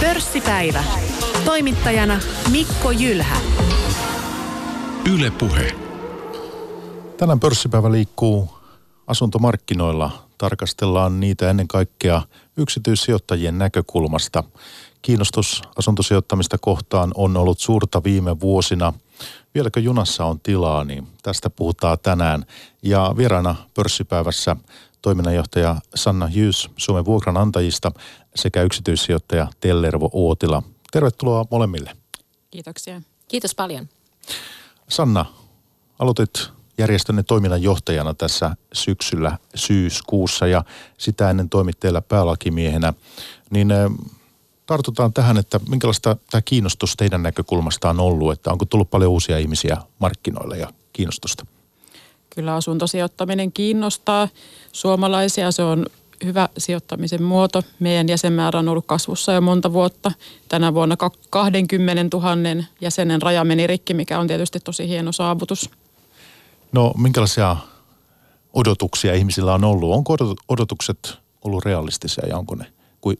Pörssipäivä. Toimittajana Mikko Jylhä. Yle Puhe. Tänään pörssipäivä liikkuu asuntomarkkinoilla. Tarkastellaan niitä ennen kaikkea yksityissijoittajien näkökulmasta. Kiinnostus asuntosijoittamista kohtaan on ollut suurta viime vuosina. Vieläkö junassa on tilaa, niin tästä puhutaan tänään. Ja vieraana pörssipäivässä toiminnanjohtaja Sanna Hughes Suomen vuokranantajista sekä yksityissijoittaja Tellervo Uotila. Tervetuloa molemmille. Kiitoksia. Kiitos paljon. Sanna, aloitit järjestönne toiminnanjohtajana tässä syksyllä syyskuussa ja sitä ennen toimit teillä päälakimiehenä. Niin eh, tartutaan tähän, että minkälaista tämä kiinnostus teidän näkökulmasta on ollut, että onko tullut paljon uusia ihmisiä markkinoille ja kiinnostusta? Kyllä asuntosijoittaminen kiinnostaa suomalaisia. Se on hyvä sijoittamisen muoto. Meidän jäsenmäärä on ollut kasvussa jo monta vuotta. Tänä vuonna 20 000 jäsenen raja meni rikki, mikä on tietysti tosi hieno saavutus. No minkälaisia odotuksia ihmisillä on ollut? Onko odotukset ollut realistisia ja onko ne,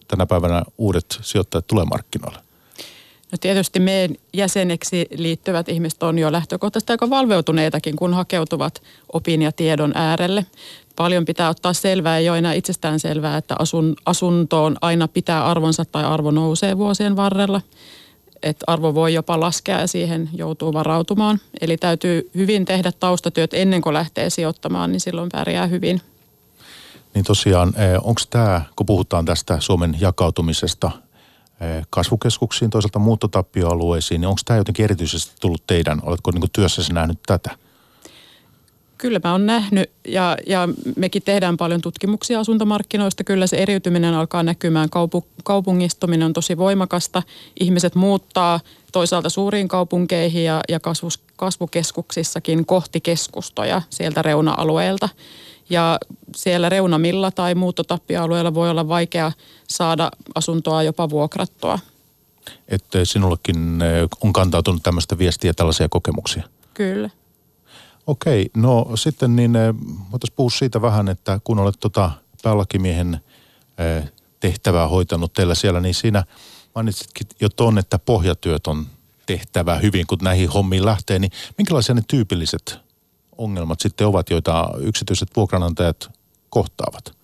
tänä päivänä uudet sijoittajat tulee markkinoille? No tietysti meidän jäseneksi liittyvät ihmiset on jo lähtökohtaisesti aika valveutuneitakin, kun hakeutuvat opin ja tiedon äärelle. Paljon pitää ottaa selvää, ei ole enää itsestään selvää, että asun, asuntoon aina pitää arvonsa tai arvo nousee vuosien varrella. Että arvo voi jopa laskea ja siihen joutuu varautumaan. Eli täytyy hyvin tehdä taustatyöt ennen kuin lähtee sijoittamaan, niin silloin pärjää hyvin. Niin tosiaan, eh, onko tämä, kun puhutaan tästä Suomen jakautumisesta – kasvukeskuksiin, toisaalta muuttotappioalueisiin, niin onko tämä jotenkin erityisesti tullut teidän, oletko niin työssäsi nähnyt tätä? Kyllä mä oon nähnyt ja, ja mekin tehdään paljon tutkimuksia asuntomarkkinoista. Kyllä se eriytyminen alkaa näkymään. Kaupu, kaupungistuminen on tosi voimakasta. Ihmiset muuttaa toisaalta suuriin kaupunkeihin ja, ja kasvus, kasvukeskuksissakin kohti keskustoja sieltä reuna-alueelta. Ja siellä reunamilla tai muuttotappioalueella voi olla vaikea saada asuntoa jopa vuokrattua. Että sinullekin eh, on kantautunut tämmöistä viestiä tällaisia kokemuksia? Kyllä. Okei, no sitten niin eh, voitaisiin puhua siitä vähän, että kun olet tota päälakimiehen eh, tehtävää hoitanut teillä siellä, niin siinä mainitsitkin jo tuon, että pohjatyöt on tehtävä hyvin, kun näihin hommiin lähtee, niin minkälaisia ne tyypilliset ongelmat sitten ovat, joita yksityiset vuokranantajat kohtaavat?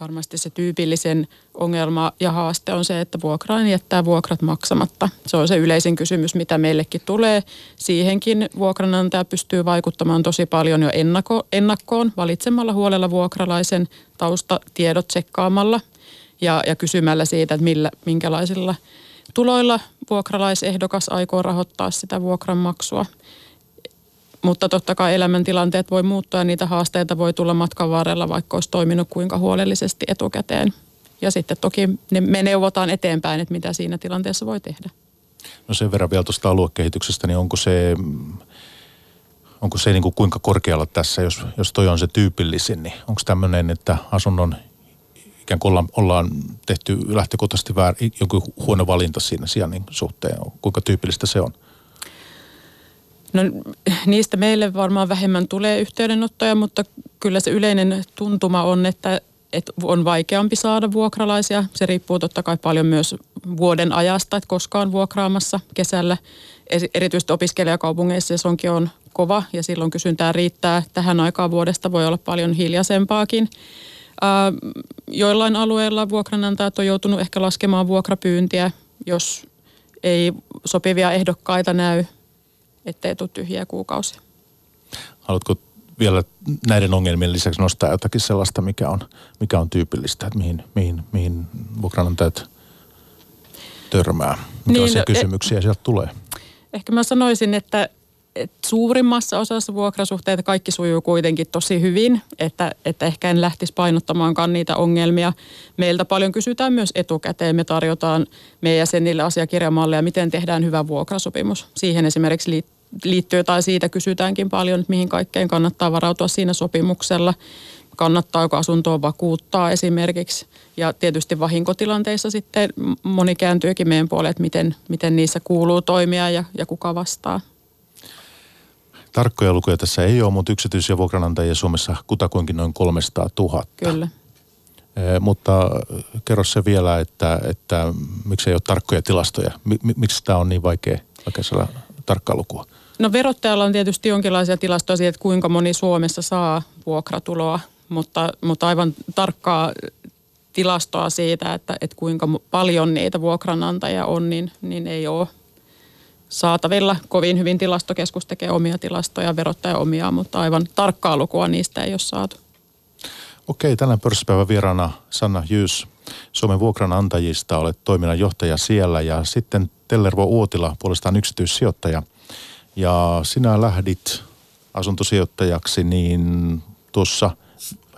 Varmasti se tyypillisen ongelma ja haaste on se, että vuokrain jättää vuokrat maksamatta. Se on se yleisin kysymys, mitä meillekin tulee. Siihenkin vuokranantaja pystyy vaikuttamaan tosi paljon jo ennakko, ennakkoon valitsemalla huolella vuokralaisen taustatiedot tsekkaamalla ja, ja kysymällä siitä, että millä, minkälaisilla tuloilla vuokralaisehdokas aikoo rahoittaa sitä vuokranmaksua. Mutta totta kai elämäntilanteet voi muuttua ja niitä haasteita voi tulla matkan varrella, vaikka olisi toiminut kuinka huolellisesti etukäteen. Ja sitten toki me neuvotaan eteenpäin, että mitä siinä tilanteessa voi tehdä. No sen verran vielä tuosta aluekehityksestä, niin onko se, onko se niin kuin kuinka korkealla tässä, jos, jos toi on se tyypillisin, niin onko tämmöinen, että asunnon ikään kuin ollaan, ollaan tehty lähtökohtaisesti väärin, joku huono valinta siinä sijainnin suhteen, kuinka tyypillistä se on? No niistä meille varmaan vähemmän tulee yhteydenottoja, mutta kyllä se yleinen tuntuma on, että, että on vaikeampi saada vuokralaisia. Se riippuu totta kai paljon myös vuoden ajasta, että koska on vuokraamassa kesällä. Erityisesti opiskelijakaupungeissa sonkin on kova ja silloin kysyntää riittää. Tähän aikaan vuodesta voi olla paljon hiljaisempaakin. joillain alueilla vuokranantajat on joutunut ehkä laskemaan vuokrapyyntiä, jos ei sopivia ehdokkaita näy ettei tule tyhjiä kuukausia. Haluatko vielä näiden ongelmien lisäksi nostaa jotakin sellaista, mikä on, mikä on tyypillistä, että mihin, mihin, mihin vuokranantajat törmää? Minkälaisia niin, no, kysymyksiä e- sieltä tulee? Ehkä mä sanoisin, että, että suurimmassa osassa vuokrasuhteita kaikki sujuu kuitenkin tosi hyvin, että, että ehkä en lähtisi painottamaankaan niitä ongelmia. Meiltä paljon kysytään myös etukäteen. Me tarjotaan meidän jäsenille asiakirjamalleja, miten tehdään hyvä vuokrasopimus. Siihen esimerkiksi liittyy liittyy tai siitä kysytäänkin paljon, että mihin kaikkeen kannattaa varautua siinä sopimuksella. Kannattaako asuntoa vakuuttaa esimerkiksi. Ja tietysti vahinkotilanteissa sitten moni kääntyykin meidän puolelle, että miten, miten niissä kuuluu toimia ja, ja kuka vastaa. Tarkkoja lukuja tässä ei ole, mutta yksityisiä vuokranantajia Suomessa kutakuinkin noin 300 000. Kyllä. Mutta kerro se vielä, että, että miksi ei ole tarkkoja tilastoja. Miksi tämä on niin vaikea, vaikea saada tarkkaa lukua? No verottajalla on tietysti jonkinlaisia tilastoja siitä, että kuinka moni Suomessa saa vuokratuloa, mutta, mutta aivan tarkkaa tilastoa siitä, että, että kuinka paljon niitä vuokranantajia on, niin, niin ei ole saatavilla. Kovin hyvin tilastokeskus tekee omia tilastoja, verottaja omia, mutta aivan tarkkaa lukua niistä ei ole saatu. Okei, tänään pörssipäivän vieraana Sanna Jyys Suomen vuokranantajista, olet toiminnanjohtaja siellä ja sitten Tellervo Uotila puolestaan yksityissijoittaja. Ja sinä lähdit asuntosijoittajaksi niin tuossa,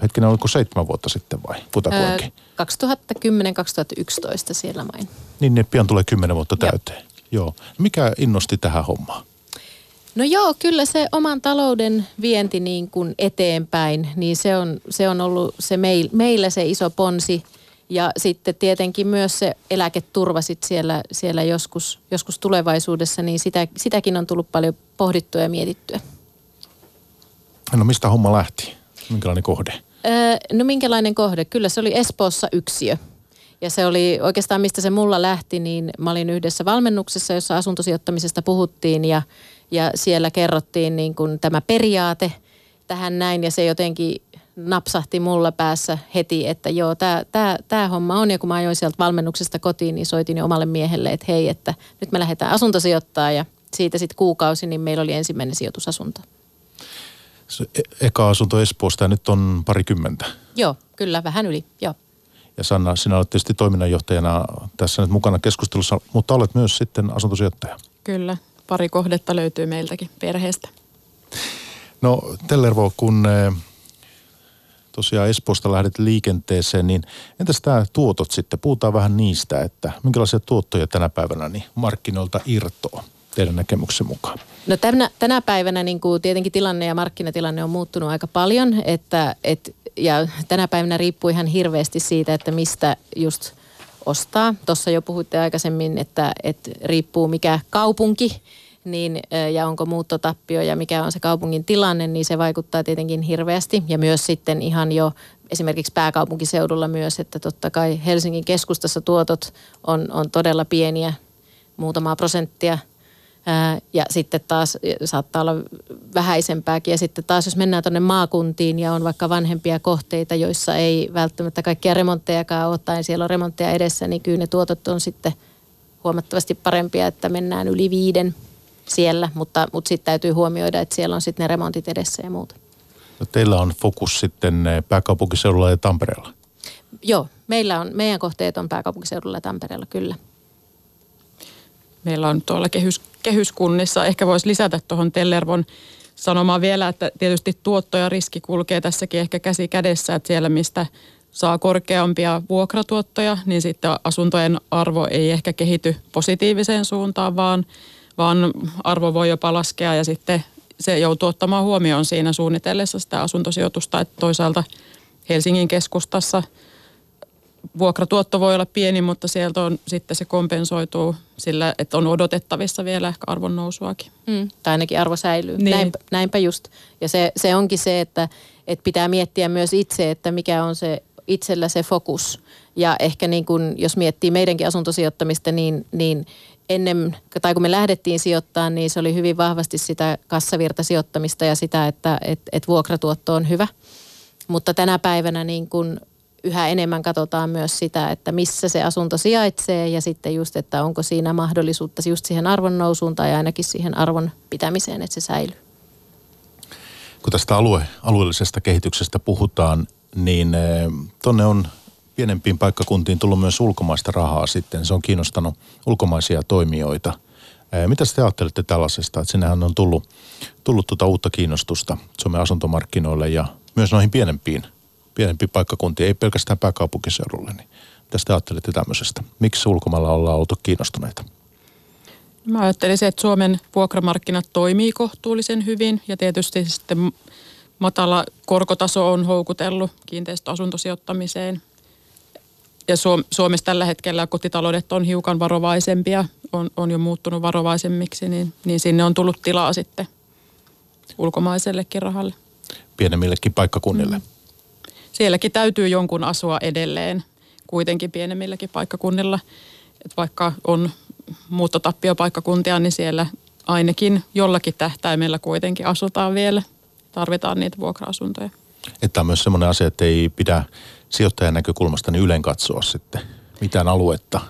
hetkinen, oliko seitsemän vuotta sitten vai kutakuinkin? 2010-2011 siellä main. Niin, ne pian tulee kymmenen vuotta täyteen. Joo. Mikä innosti tähän hommaan? No joo, kyllä se oman talouden vienti niin kuin eteenpäin, niin se on, se on ollut se meil, meillä se iso ponsi. Ja sitten tietenkin myös se eläketurva sit siellä, siellä joskus, joskus tulevaisuudessa, niin sitä, sitäkin on tullut paljon pohdittua ja mietittyä. No mistä homma lähti? Minkälainen kohde? Öö, no minkälainen kohde? Kyllä se oli Espoossa yksiö. Ja se oli oikeastaan, mistä se mulla lähti, niin mä olin yhdessä valmennuksessa, jossa asuntosijoittamisesta puhuttiin ja, ja siellä kerrottiin niin kuin tämä periaate tähän näin ja se jotenkin napsahti mulla päässä heti, että joo, tämä tää, tää homma on. Ja kun mä ajoin sieltä valmennuksesta kotiin, niin soitin jo omalle miehelle, että hei, että nyt me lähdetään asuntosijoittaa ja siitä sitten kuukausi, niin meillä oli ensimmäinen sijoitusasunto. Se e- eka asunto Espoosta ja nyt on parikymmentä. Joo, kyllä, vähän yli, joo. Ja Sanna, sinä olet tietysti toiminnanjohtajana tässä nyt mukana keskustelussa, mutta olet myös sitten asuntosijoittaja. Kyllä, pari kohdetta löytyy meiltäkin perheestä. No Tellervo, kun eh, tosiaan Espoosta lähdet liikenteeseen, niin entäs tämä tuotot sitten? Puhutaan vähän niistä, että minkälaisia tuottoja tänä päivänä niin markkinoilta irtoaa teidän näkemyksen mukaan? No tänä, tänä päivänä niin kuin tietenkin tilanne ja markkinatilanne on muuttunut aika paljon, että, et, ja tänä päivänä riippuu ihan hirveästi siitä, että mistä just ostaa. Tuossa jo puhuitte aikaisemmin, että, että riippuu mikä kaupunki niin, ja onko muuttotappio ja mikä on se kaupungin tilanne, niin se vaikuttaa tietenkin hirveästi. Ja myös sitten ihan jo esimerkiksi pääkaupunkiseudulla myös, että totta kai Helsingin keskustassa tuotot on, on todella pieniä, muutamaa prosenttia – ja sitten taas saattaa olla vähäisempääkin. Ja sitten taas jos mennään tuonne maakuntiin ja on vaikka vanhempia kohteita, joissa ei välttämättä kaikkia remonttejakaan ole tai siellä on remontteja edessä, niin kyllä ne tuotot on sitten huomattavasti parempia, että mennään yli viiden siellä. Mutta, mutta sitten täytyy huomioida, että siellä on sitten ne remontit edessä ja muuta. No teillä on fokus sitten eh, pääkaupunkiseudulla ja Tampereella? Joo, meillä on, meidän kohteet on pääkaupunkiseudulla ja Tampereella, kyllä meillä on tuolla kehys, kehyskunnissa. Ehkä voisi lisätä tuohon Tellervon sanomaan vielä, että tietysti tuotto ja riski kulkee tässäkin ehkä käsi kädessä, että siellä mistä saa korkeampia vuokratuottoja, niin sitten asuntojen arvo ei ehkä kehity positiiviseen suuntaan, vaan, vaan arvo voi jopa laskea ja sitten se joutuu ottamaan huomioon siinä suunnitellessa sitä asuntosijoitusta, että toisaalta Helsingin keskustassa – vuokratuotto voi olla pieni, mutta sieltä on sitten se kompensoituu sillä, että on odotettavissa vielä ehkä arvon nousuakin. Mm, tai ainakin arvo säilyy. Niin. Näinpä, näinpä just. Ja se, se onkin se, että, että pitää miettiä myös itse, että mikä on se itsellä se fokus. Ja ehkä niin kun, jos miettii meidänkin asuntosijoittamista, niin, niin ennen, tai kun me lähdettiin sijoittamaan, niin se oli hyvin vahvasti sitä kassavirtasijoittamista ja sitä, että et, et vuokratuotto on hyvä. Mutta tänä päivänä niin kun yhä enemmän katsotaan myös sitä, että missä se asunto sijaitsee ja sitten just, että onko siinä mahdollisuutta just siihen arvon nousuun tai ainakin siihen arvon pitämiseen, että se säilyy. Kun tästä alue, alueellisesta kehityksestä puhutaan, niin eh, tonne on pienempiin paikkakuntiin tullut myös ulkomaista rahaa sitten. Se on kiinnostanut ulkomaisia toimijoita. Eh, mitä te ajattelette tällaisesta, että sinnehän on tullut, tullut tuota uutta kiinnostusta Suomen asuntomarkkinoille ja myös noihin pienempiin pienempi paikkakunti, ei pelkästään pääkaupunkiseudulle. Niin mitä te ajattelette tämmöisestä? Miksi ulkomailla ollaan oltu kiinnostuneita? Mä ajattelisin, että Suomen vuokramarkkinat toimii kohtuullisen hyvin ja tietysti sitten matala korkotaso on houkutellut kiinteistöasuntosijoittamiseen. Ja Suomessa tällä hetkellä kotitaloudet on hiukan varovaisempia, on, on jo muuttunut varovaisemmiksi, niin, niin sinne on tullut tilaa sitten ulkomaisellekin rahalle. Pienemmillekin paikkakunnille. Mm. Sielläkin täytyy jonkun asua edelleen kuitenkin pienemmilläkin paikkakunnilla. Et vaikka on muuttotappioppaikkakuntia, niin siellä ainakin jollakin tähtäimellä kuitenkin asutaan vielä. Tarvitaan niitä vuokra-asuntoja. Että on myös semmoinen asia, että ei pidä sijoittajan näkökulmasta niin ylen katsoa sitten mitään aluetta.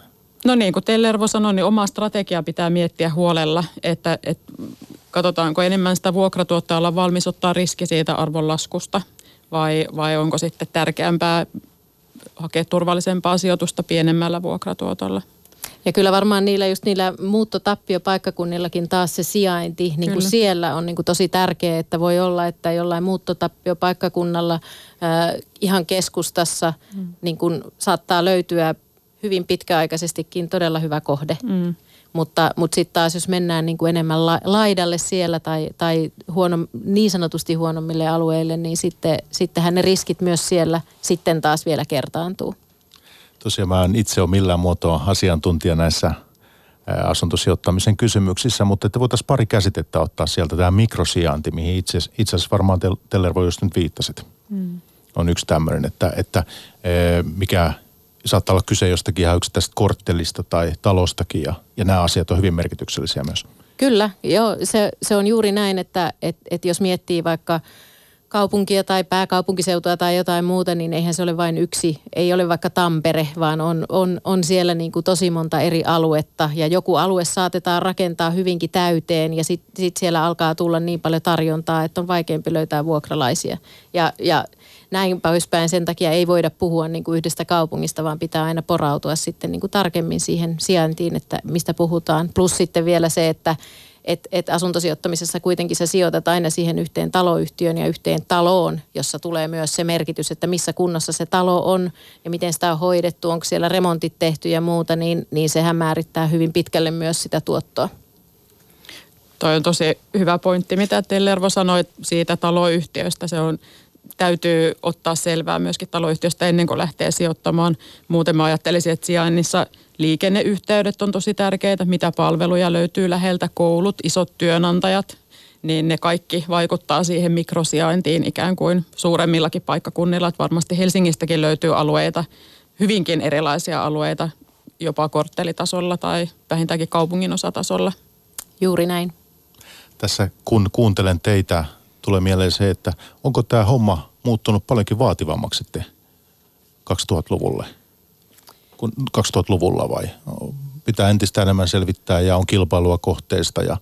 No niin kuin Tellervo sanoi, niin omaa strategiaa pitää miettiä huolella, että, että katsotaanko enemmän sitä vuokratuottajalla valmis ottaa riski siitä arvonlaskusta vai, vai onko sitten tärkeämpää hakea turvallisempaa sijoitusta pienemmällä vuokratuotolla. Ja kyllä varmaan niillä just niillä muuttotappiopaikkakunnillakin taas se sijainti, niin kuin siellä on niin kuin tosi tärkeää, että voi olla, että jollain muuttotappiopaikkakunnalla äh, ihan keskustassa mm. niin kuin saattaa löytyä hyvin pitkäaikaisestikin todella hyvä kohde. Mm. Mutta, mutta sitten taas jos mennään niin kuin enemmän la, laidalle siellä tai, tai huono, niin sanotusti huonommille alueille, niin sitten, sittenhän ne riskit myös siellä sitten taas vielä kertaantuu. Tosiaan mä en itse ole millään muotoa asiantuntija näissä asuntosijoittamisen kysymyksissä, mutta että voitaisiin pari käsitettä ottaa sieltä. Tämä mikrosijainti, mihin itse, itse asiassa varmaan Tellervo just nyt viittasit. Mm. On yksi tämmöinen, että, että mikä saattaa olla kyse jostakin ihan yksittäisestä korttelista tai talostakin ja, ja nämä asiat on hyvin merkityksellisiä myös. Kyllä, joo, se, se on juuri näin, että et, et jos miettii vaikka kaupunkia tai pääkaupunkiseutua tai jotain muuta, niin eihän se ole vain yksi, ei ole vaikka Tampere, vaan on, on, on siellä niin kuin tosi monta eri aluetta ja joku alue saatetaan rakentaa hyvinkin täyteen ja sitten sit siellä alkaa tulla niin paljon tarjontaa, että on vaikeampi löytää vuokralaisia. Ja, ja näin poispäin. Sen takia ei voida puhua niin kuin yhdestä kaupungista, vaan pitää aina porautua sitten niin kuin tarkemmin siihen sijaintiin, että mistä puhutaan. Plus sitten vielä se, että et, et asuntosijoittamisessa kuitenkin se sijoitat aina siihen yhteen taloyhtiön ja yhteen taloon, jossa tulee myös se merkitys, että missä kunnossa se talo on ja miten sitä on hoidettu, onko siellä remontit tehty ja muuta, niin, niin sehän määrittää hyvin pitkälle myös sitä tuottoa. Toi on tosi hyvä pointti, mitä Tellervo sanoi siitä taloyhtiöstä. Se on täytyy ottaa selvää myöskin taloyhtiöstä ennen kuin lähtee sijoittamaan. Muuten mä ajattelisin, että sijainnissa liikenneyhteydet on tosi tärkeitä, mitä palveluja löytyy läheltä, koulut, isot työnantajat, niin ne kaikki vaikuttaa siihen mikrosijaintiin ikään kuin suuremmillakin paikkakunnilla. Että varmasti Helsingistäkin löytyy alueita, hyvinkin erilaisia alueita, jopa korttelitasolla tai vähintäänkin kaupungin osatasolla. Juuri näin. Tässä kun kuuntelen teitä tulee mieleen se, että onko tämä homma muuttunut paljonkin vaativammaksi sitten 2000-luvulle? Kun 2000-luvulla vai? Pitää entistä enemmän selvittää ja on kilpailua kohteista ja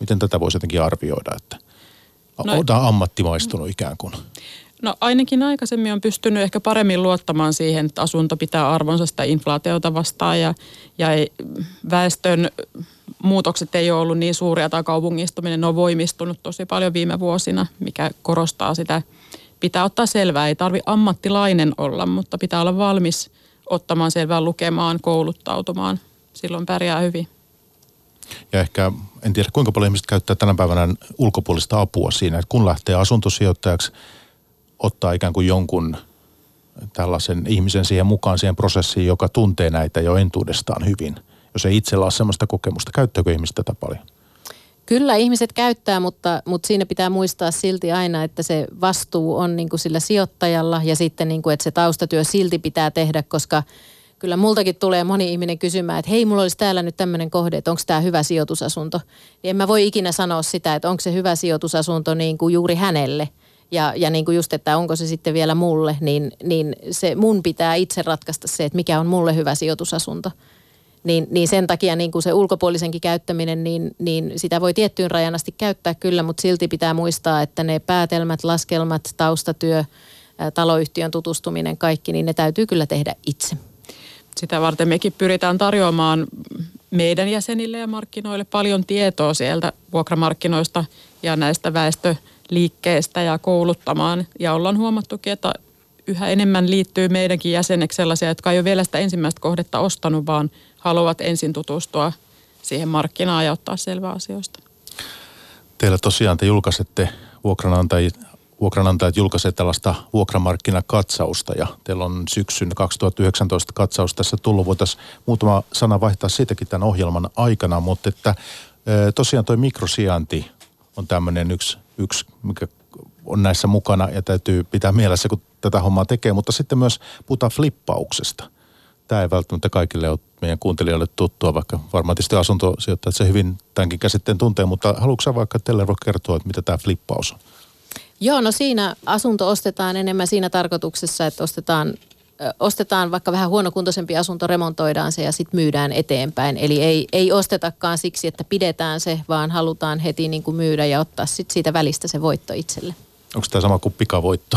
miten tätä voisi jotenkin arvioida, että no, on ammattimaistunut ikään kuin? No ainakin aikaisemmin on pystynyt ehkä paremmin luottamaan siihen, että asunto pitää arvonsa sitä inflaatiota vastaan ja, ja väestön muutokset ei ole ollut niin suuria tai kaupungistuminen on voimistunut tosi paljon viime vuosina, mikä korostaa sitä. Pitää ottaa selvää, ei tarvi ammattilainen olla, mutta pitää olla valmis ottamaan selvää, lukemaan, kouluttautumaan. Silloin pärjää hyvin. Ja ehkä, en tiedä kuinka paljon ihmiset käyttää tänä päivänä ulkopuolista apua siinä, että kun lähtee asuntosijoittajaksi, ottaa ikään kuin jonkun tällaisen ihmisen siihen mukaan siihen prosessiin, joka tuntee näitä jo entuudestaan hyvin – jos ei itsellä ole sellaista kokemusta. Käyttääkö ihmiset tätä paljon? Kyllä ihmiset käyttää, mutta, mutta siinä pitää muistaa silti aina, että se vastuu on niin kuin sillä sijoittajalla ja sitten niin kuin, että se taustatyö silti pitää tehdä, koska kyllä multakin tulee moni ihminen kysymään, että hei, mulla olisi täällä nyt tämmöinen kohde, että onko tämä hyvä sijoitusasunto. Niin en mä voi ikinä sanoa sitä, että onko se hyvä sijoitusasunto niin kuin juuri hänelle. Ja, ja niin kuin just, että onko se sitten vielä mulle, niin, niin se mun pitää itse ratkaista se, että mikä on mulle hyvä sijoitusasunto. Niin, niin sen takia niin kuin se ulkopuolisenkin käyttäminen, niin, niin sitä voi tiettyyn rajan asti käyttää kyllä, mutta silti pitää muistaa, että ne päätelmät, laskelmat, taustatyö, taloyhtiön tutustuminen, kaikki, niin ne täytyy kyllä tehdä itse. Sitä varten mekin pyritään tarjoamaan meidän jäsenille ja markkinoille paljon tietoa sieltä vuokramarkkinoista ja näistä väestöliikkeestä ja kouluttamaan. Ja ollaan huomattukin, että yhä enemmän liittyy meidänkin jäseneksi sellaisia, jotka ei ole vielä sitä ensimmäistä kohdetta ostanut, vaan haluavat ensin tutustua siihen markkinaan ja ottaa selvää asioista. Teillä tosiaan te julkaisette vuokranantajat, vuokranantajat julkaisevat tällaista vuokramarkkinakatsausta ja teillä on syksyn 2019 katsaus tässä tullut. Voitaisiin muutama sana vaihtaa siitäkin tämän ohjelman aikana, mutta että tosiaan tuo mikrosijainti on tämmöinen yksi, yksi mikä on näissä mukana ja täytyy pitää mielessä, kun tätä hommaa tekee. Mutta sitten myös puhutaan flippauksesta. Tämä ei välttämättä kaikille ole meidän kuuntelijoille tuttua, vaikka varmaan tietysti asuntosijoittajat se hyvin tämänkin käsitteen tuntee, mutta haluatko vaikka teille kertoa, että mitä tämä flippaus on? Joo, no siinä asunto ostetaan enemmän siinä tarkoituksessa, että ostetaan ostetaan vaikka vähän huonokuntoisempi asunto, remontoidaan se ja sitten myydään eteenpäin. Eli ei, ei ostetakaan siksi, että pidetään se, vaan halutaan heti niin kuin myydä ja ottaa sit siitä välistä se voitto itselle. Onko tämä sama kuin pikavoitto?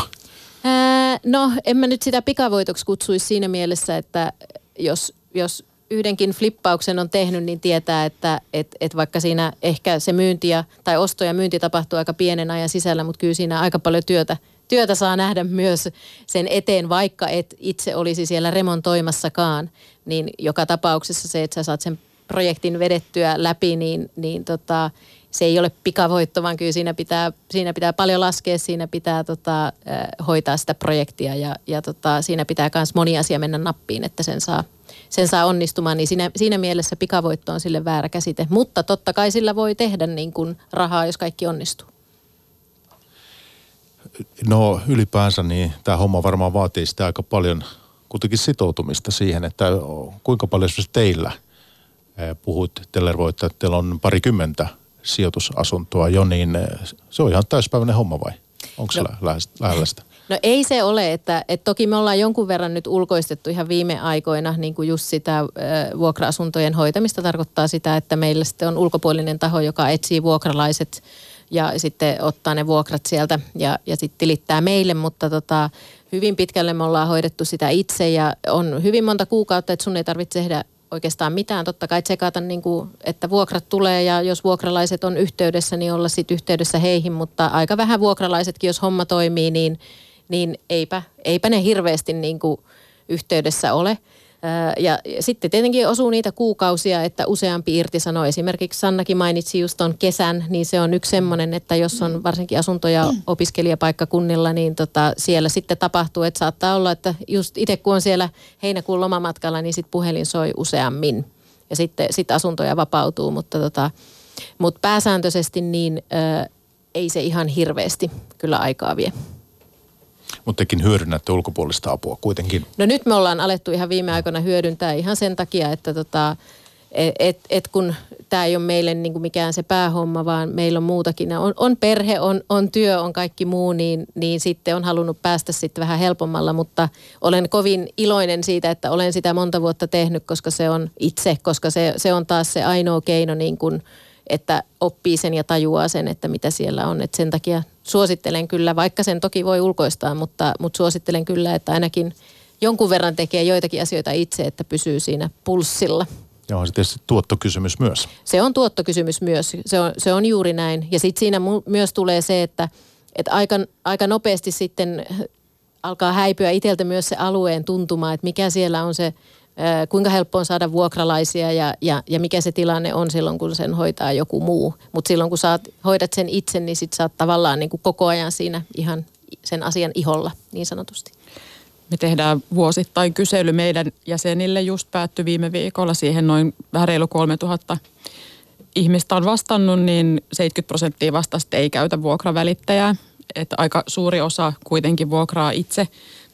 Ää, no, en mä nyt sitä pikavoitoksi kutsuisi siinä mielessä, että jos, jos yhdenkin flippauksen on tehnyt, niin tietää, että et, et vaikka siinä ehkä se myynti ja, tai osto ja myynti tapahtuu aika pienen ajan sisällä, mutta kyllä siinä aika paljon työtä työtä saa nähdä myös sen eteen, vaikka et itse olisi siellä remontoimassakaan, niin joka tapauksessa se, että sä saat sen projektin vedettyä läpi, niin, niin tota, se ei ole pikavoitto, vaan kyllä siinä pitää, siinä pitää paljon laskea, siinä pitää tota, hoitaa sitä projektia ja, ja tota, siinä pitää myös moni asia mennä nappiin, että sen saa, sen saa onnistumaan, niin siinä, siinä mielessä pikavoitto on sille väärä käsite. Mutta totta kai sillä voi tehdä niin kuin rahaa, jos kaikki onnistuu. No ylipäänsä niin tämä homma varmaan vaatii sitä aika paljon kuitenkin sitoutumista siihen, että kuinka paljon esimerkiksi teillä puhut Tellervo, että teillä on parikymmentä sijoitusasuntoa jo, niin se on ihan täyspäiväinen homma vai? Onko se no, lähellä sitä? No ei se ole, että, että toki me ollaan jonkun verran nyt ulkoistettu ihan viime aikoina niin kuin just sitä äh, vuokra-asuntojen hoitamista tarkoittaa sitä, että meillä sitten on ulkopuolinen taho, joka etsii vuokralaiset ja sitten ottaa ne vuokrat sieltä ja, ja sitten tilittää meille, mutta tota, hyvin pitkälle me ollaan hoidettu sitä itse ja on hyvin monta kuukautta, että sun ei tarvitse tehdä oikeastaan mitään. Totta kai tsekata, niin kuin, että vuokrat tulee ja jos vuokralaiset on yhteydessä, niin olla sitten yhteydessä heihin, mutta aika vähän vuokralaisetkin, jos homma toimii, niin, niin eipä, eipä ne hirveästi niin kuin yhteydessä ole. Ja sitten tietenkin osuu niitä kuukausia, että useampi irtisanoo. Esimerkiksi Sannakin mainitsi just ton kesän, niin se on yksi semmoinen, että jos on varsinkin asuntoja opiskelijapaikkakunnilla, niin tota, siellä sitten tapahtuu, että saattaa olla, että just itse kun on siellä heinäkuun lomamatkalla, niin sitten puhelin soi useammin. Ja sitten sit asuntoja vapautuu, mutta tota, mut pääsääntöisesti niin ö, ei se ihan hirveästi kyllä aikaa vie. Mutta tekin hyödynnätte ulkopuolista apua kuitenkin. No nyt me ollaan alettu ihan viime aikoina hyödyntää ihan sen takia, että tota, et, et, et kun tämä ei ole meille niinku mikään se päähomma, vaan meillä on muutakin. On, on perhe, on, on työ, on kaikki muu, niin, niin sitten on halunnut päästä sitten vähän helpommalla, mutta olen kovin iloinen siitä, että olen sitä monta vuotta tehnyt, koska se on itse, koska se, se on taas se ainoa keino niin kuin, että oppii sen ja tajuaa sen, että mitä siellä on. Et sen takia suosittelen kyllä, vaikka sen toki voi ulkoistaa, mutta, mutta suosittelen kyllä, että ainakin jonkun verran tekee joitakin asioita itse, että pysyy siinä pulssilla. Ja on se tietysti tuottokysymys myös. Se on tuottokysymys myös, se on, se on juuri näin. Ja sitten siinä myös tulee se, että, että aika, aika nopeasti sitten alkaa häipyä itseltä myös se alueen tuntuma, että mikä siellä on se kuinka helppo on saada vuokralaisia ja, ja, ja mikä se tilanne on silloin, kun sen hoitaa joku muu. Mutta silloin, kun saat, hoidat sen itse, niin sit saat tavallaan niin kuin koko ajan siinä ihan sen asian iholla niin sanotusti. Me tehdään vuosittain kysely meidän jäsenille, just päättyi viime viikolla siihen noin vähän reilu 3000 ihmistä on vastannut, niin 70 prosenttia vastasi, ei käytä vuokravälittäjää. Että aika suuri osa kuitenkin vuokraa itse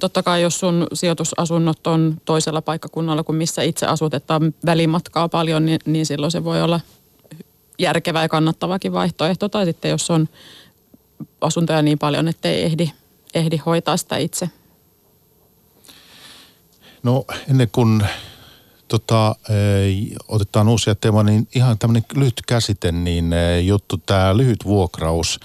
Totta kai jos sun sijoitusasunnot on toisella paikkakunnalla kuin missä itse asut, että on välimatkaa paljon, niin, niin silloin se voi olla järkevä ja kannattavakin vaihtoehto. Tai sitten jos on asuntoja niin paljon, että ei ehdi, ehdi hoitaa sitä itse. No ennen kuin tota, e, otetaan uusia teemoja, niin ihan tämmöinen lyhyt käsite, niin e, juttu tämä lyhyt vuokraus –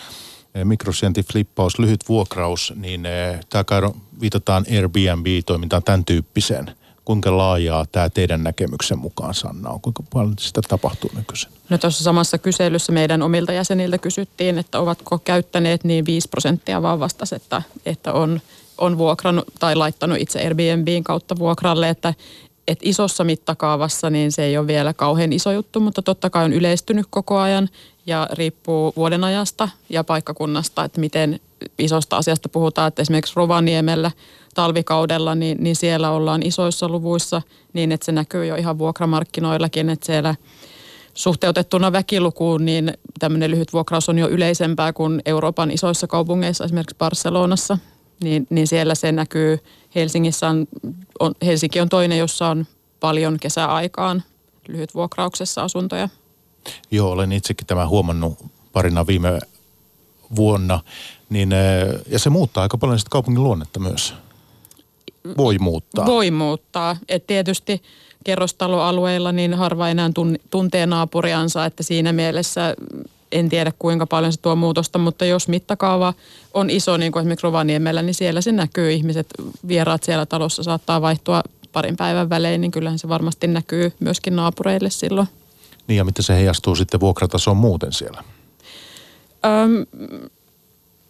Eh, mikrosientiflippaus, lyhyt vuokraus, niin eh, tämä kai viitataan Airbnb-toimintaan tämän tyyppiseen. Kuinka laajaa tämä teidän näkemyksen mukaan, Sanna, on? Kuinka paljon sitä tapahtuu nykyisin? No tuossa samassa kyselyssä meidän omilta jäseniltä kysyttiin, että ovatko käyttäneet, niin 5 prosenttia vaan vastasi, että, että on, on vuokrannut tai laittanut itse Airbnbin kautta vuokralle, että et isossa mittakaavassa niin se ei ole vielä kauhean iso juttu, mutta totta kai on yleistynyt koko ajan ja riippuu vuoden ajasta ja paikkakunnasta, että miten isosta asiasta puhutaan. Että esimerkiksi Rovaniemellä talvikaudella, niin, niin siellä ollaan isoissa luvuissa niin, että se näkyy jo ihan vuokramarkkinoillakin, että siellä suhteutettuna väkilukuun, niin tämmöinen lyhyt vuokraus on jo yleisempää kuin Euroopan isoissa kaupungeissa, esimerkiksi Barcelonassa. Niin, niin siellä se näkyy. Helsingissä on, on, Helsinki on toinen, jossa on paljon kesäaikaan lyhyt vuokrauksessa asuntoja. Joo, olen itsekin tämän huomannut parina viime vuonna. Niin, ja se muuttaa aika paljon sitä kaupungin luonnetta myös. Voi muuttaa. Voi muuttaa. Et tietysti kerrostaloalueilla niin harva enää tuntee naapuriansa, että siinä mielessä en tiedä kuinka paljon se tuo muutosta, mutta jos mittakaava on iso, niin kuin esimerkiksi Rovaniemellä, niin siellä se näkyy. Ihmiset, vieraat siellä talossa saattaa vaihtua parin päivän välein, niin kyllähän se varmasti näkyy myöskin naapureille silloin. Niin ja miten se heijastuu sitten vuokratasoon muuten siellä? Öm,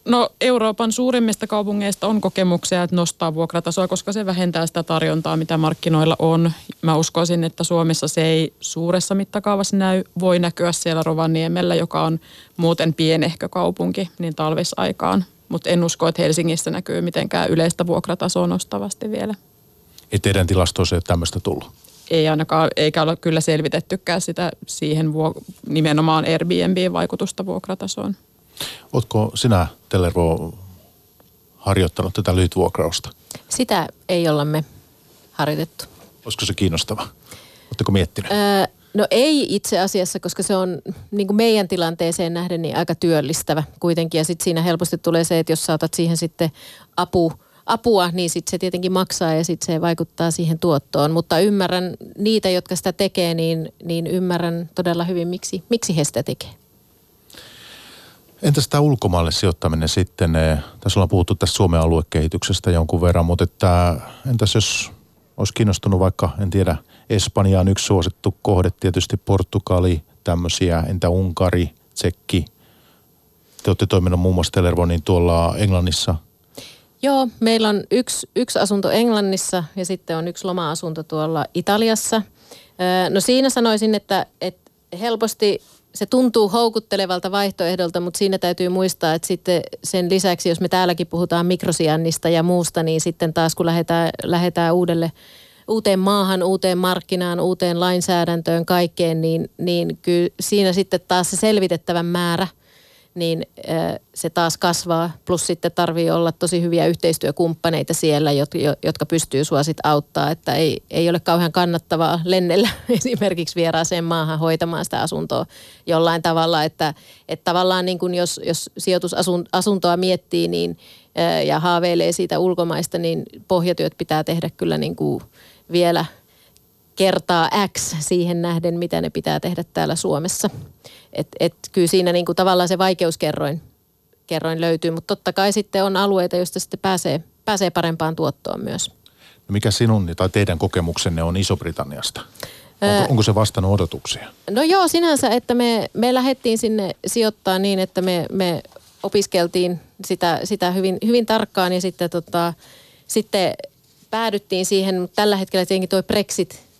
No Euroopan suurimmista kaupungeista on kokemuksia, että nostaa vuokratasoa, koska se vähentää sitä tarjontaa, mitä markkinoilla on. Mä uskoisin, että Suomessa se ei suuressa mittakaavassa näy, voi näkyä siellä Rovaniemellä, joka on muuten pienehkö kaupunki, niin talvisaikaan. Mutta en usko, että Helsingissä näkyy mitenkään yleistä vuokratasoa nostavasti vielä. Ei teidän tilastoissa ole tämmöistä tullut? Ei ainakaan, eikä ole kyllä selvitettykään sitä siihen vuok- nimenomaan Airbnb-vaikutusta vuokratasoon. Oletko sinä, Tellervo, harjoittanut tätä lyhytvuokrausta? Sitä ei olla me harjoitettu. Olisiko se kiinnostava? Oletteko miettinyt? Öö, no ei itse asiassa, koska se on niin kuin meidän tilanteeseen nähden niin aika työllistävä kuitenkin. Ja sitten siinä helposti tulee se, että jos saatat siihen sitten apu, apua, niin sitten se tietenkin maksaa ja sitten se vaikuttaa siihen tuottoon. Mutta ymmärrän niitä, jotka sitä tekee, niin, niin ymmärrän todella hyvin, miksi, miksi he sitä tekee. Entäs tämä ulkomaille sijoittaminen sitten? Tässä ollaan puhuttu tästä Suomen aluekehityksestä jonkun verran, mutta että, entäs jos olisi kiinnostunut vaikka, en tiedä, Espanja on yksi suosittu kohde, tietysti Portugali, tämmöisiä, entä Unkari, Tsekki. Te olette toiminut muun muassa Telervonin tuolla Englannissa. Joo, meillä on yksi, yksi asunto Englannissa ja sitten on yksi loma-asunto tuolla Italiassa. No siinä sanoisin, että, että helposti se tuntuu houkuttelevalta vaihtoehdolta, mutta siinä täytyy muistaa, että sitten sen lisäksi, jos me täälläkin puhutaan mikrosiannista ja muusta, niin sitten taas kun lähdetään, lähdetään uudelle, uuteen maahan, uuteen markkinaan, uuteen lainsäädäntöön, kaikkeen, niin, niin kyllä siinä sitten taas se selvitettävän määrä – niin se taas kasvaa. Plus sitten tarvii olla tosi hyviä yhteistyökumppaneita siellä, jotka pystyy sua sitten auttaa. Että ei, ei ole kauhean kannattavaa lennellä esimerkiksi vieraaseen maahan hoitamaan sitä asuntoa jollain tavalla. Että, että tavallaan niin kuin jos, jos sijoitusasuntoa miettii niin, ja haaveilee siitä ulkomaista, niin pohjatyöt pitää tehdä kyllä niin kuin vielä kertaa X siihen nähden, mitä ne pitää tehdä täällä Suomessa. Et, et kyllä siinä niin kuin tavallaan se vaikeuskerroin kerroin löytyy, mutta totta kai sitten on alueita, joista sitten pääsee, pääsee parempaan tuottoon myös. No mikä sinun tai teidän kokemuksenne on Iso-Britanniasta? Onko, onko se vastannut odotuksia? No joo, sinänsä, että me, me lähdettiin sinne sijoittaa niin, että me, me opiskeltiin sitä, sitä hyvin, hyvin tarkkaan ja sitten, tota, sitten päädyttiin siihen, mutta tällä hetkellä tietenkin tuo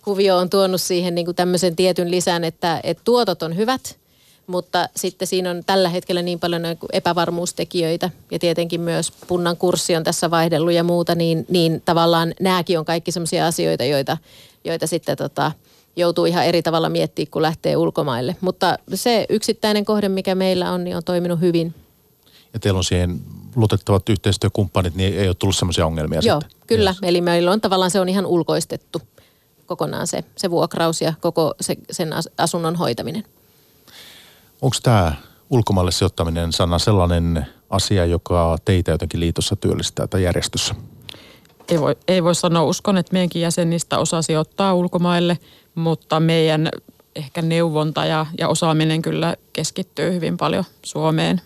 Brexit-kuvio on tuonut siihen niin kuin tämmöisen tietyn lisän, että, että tuotot on hyvät – mutta sitten siinä on tällä hetkellä niin paljon epävarmuustekijöitä ja tietenkin myös punnan kurssi on tässä vaihdellut ja muuta, niin, niin tavallaan nämäkin on kaikki sellaisia asioita, joita, joita sitten tota, joutuu ihan eri tavalla miettimään, kun lähtee ulkomaille. Mutta se yksittäinen kohde, mikä meillä on, niin on toiminut hyvin. Ja teillä on siihen luotettavat yhteistyökumppanit, niin ei ole tullut sellaisia ongelmia Joo, sitten? kyllä. Yes. Eli meillä on tavallaan se on ihan ulkoistettu kokonaan se, se vuokraus ja koko se, sen asunnon hoitaminen. Onko tämä ulkomaille sijoittaminen, Sanna, sellainen asia, joka teitä jotenkin liitossa työllistää tai järjestössä? Ei voi, ei voi sanoa. Uskon, että meidänkin jäsenistä osa sijoittaa ulkomaille, mutta meidän ehkä neuvonta ja, ja osaaminen kyllä keskittyy hyvin paljon Suomeen.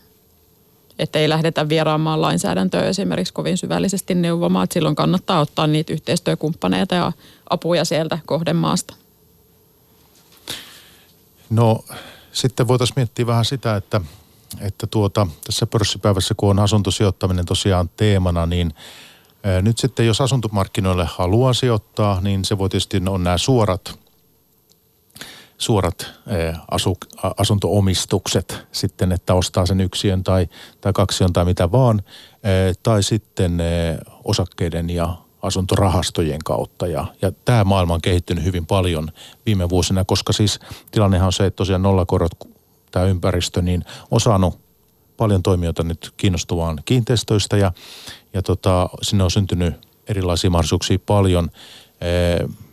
Että ei lähdetä vieraamaan lainsäädäntöä esimerkiksi kovin syvällisesti neuvomaan. Että silloin kannattaa ottaa niitä yhteistyökumppaneita ja apuja sieltä kohdemaasta. No sitten voitaisiin miettiä vähän sitä, että, että tuota, tässä pörssipäivässä, kun on asuntosijoittaminen tosiaan teemana, niin nyt sitten jos asuntomarkkinoille haluaa sijoittaa, niin se voi tietysti on nämä suorat, suorat ää, asu, asuntoomistukset sitten, että ostaa sen yksiön tai, tai kaksion tai mitä vaan, ää, tai sitten ää, osakkeiden ja asuntorahastojen kautta. Ja, ja tämä maailma on kehittynyt hyvin paljon viime vuosina, koska siis tilannehan on se, että tosiaan nollakorot, tämä ympäristö, niin on saanut paljon toimijoita nyt kiinnostuvaan kiinteistöistä ja, ja tota, sinne on syntynyt erilaisia mahdollisuuksia paljon.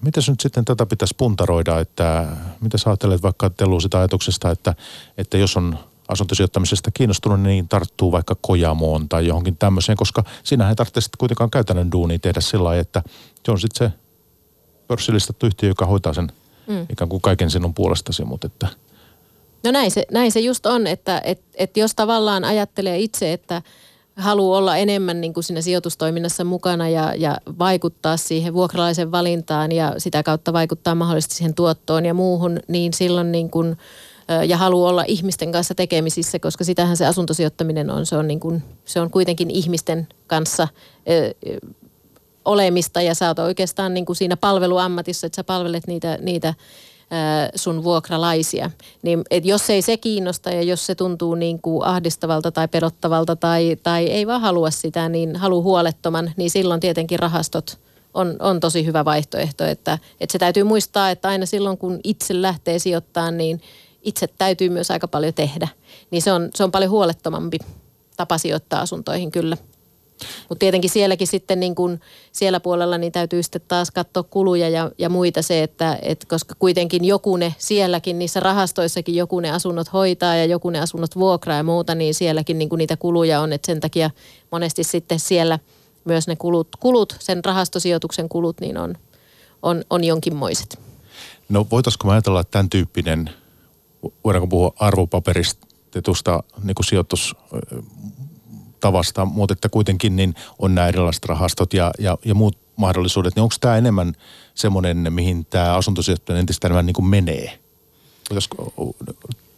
Mitä nyt sitten tätä pitäisi puntaroida, että mitä sä ajattelet vaikka Telu sitä ajatuksesta, että, että jos on asuntosijoittamisesta kiinnostunut, niin tarttuu vaikka kojamoon tai johonkin tämmöiseen, koska sinähän ei tarvitse sitten kuitenkaan käytännön duunia tehdä sillä lailla, että se on sitten se pörssilistattu yhtiö, joka hoitaa sen mm. ikään kuin kaiken sinun puolestasi, mutta että No näin se, näin se just on, että et, et jos tavallaan ajattelee itse, että haluaa olla enemmän niin kuin siinä sijoitustoiminnassa mukana ja, ja vaikuttaa siihen vuokralaisen valintaan ja sitä kautta vaikuttaa mahdollisesti siihen tuottoon ja muuhun, niin silloin niin kuin, ja haluaa olla ihmisten kanssa tekemisissä, koska sitähän se asuntosijoittaminen on. Se on, niin kuin, se on kuitenkin ihmisten kanssa olemista ja sä oot oikeastaan niin kuin siinä palveluammatissa, että sä palvelet niitä, niitä sun vuokralaisia. Niin, et jos ei se kiinnosta ja jos se tuntuu niin kuin ahdistavalta tai pelottavalta tai, tai ei vaan halua sitä, niin halu huolettoman, niin silloin tietenkin rahastot on, on tosi hyvä vaihtoehto. Että, että se täytyy muistaa, että aina silloin kun itse lähtee sijoittamaan, niin itse täytyy myös aika paljon tehdä. Niin se on, se on paljon huolettomampi tapa sijoittaa asuntoihin kyllä. Mutta tietenkin sielläkin sitten niin kun siellä puolella niin täytyy sitten taas katsoa kuluja ja, ja muita se, että et koska kuitenkin joku ne sielläkin, niissä rahastoissakin joku ne asunnot hoitaa ja joku ne asunnot vuokraa ja muuta, niin sielläkin niin niitä kuluja on, että sen takia monesti sitten siellä myös ne kulut, kulut sen rahastosijoituksen kulut, niin on, on, on jonkinmoiset. No voitaisiko ajatella, että tämän tyyppinen, voidaanko puhua arvopaperistetusta niin sijoitus tavasta, mutta että kuitenkin niin on nämä erilaiset rahastot ja, ja, ja muut mahdollisuudet, niin onko tämä enemmän semmoinen, mihin tämä asuntosijoittaminen entistä enemmän niin kuin menee? Olisiko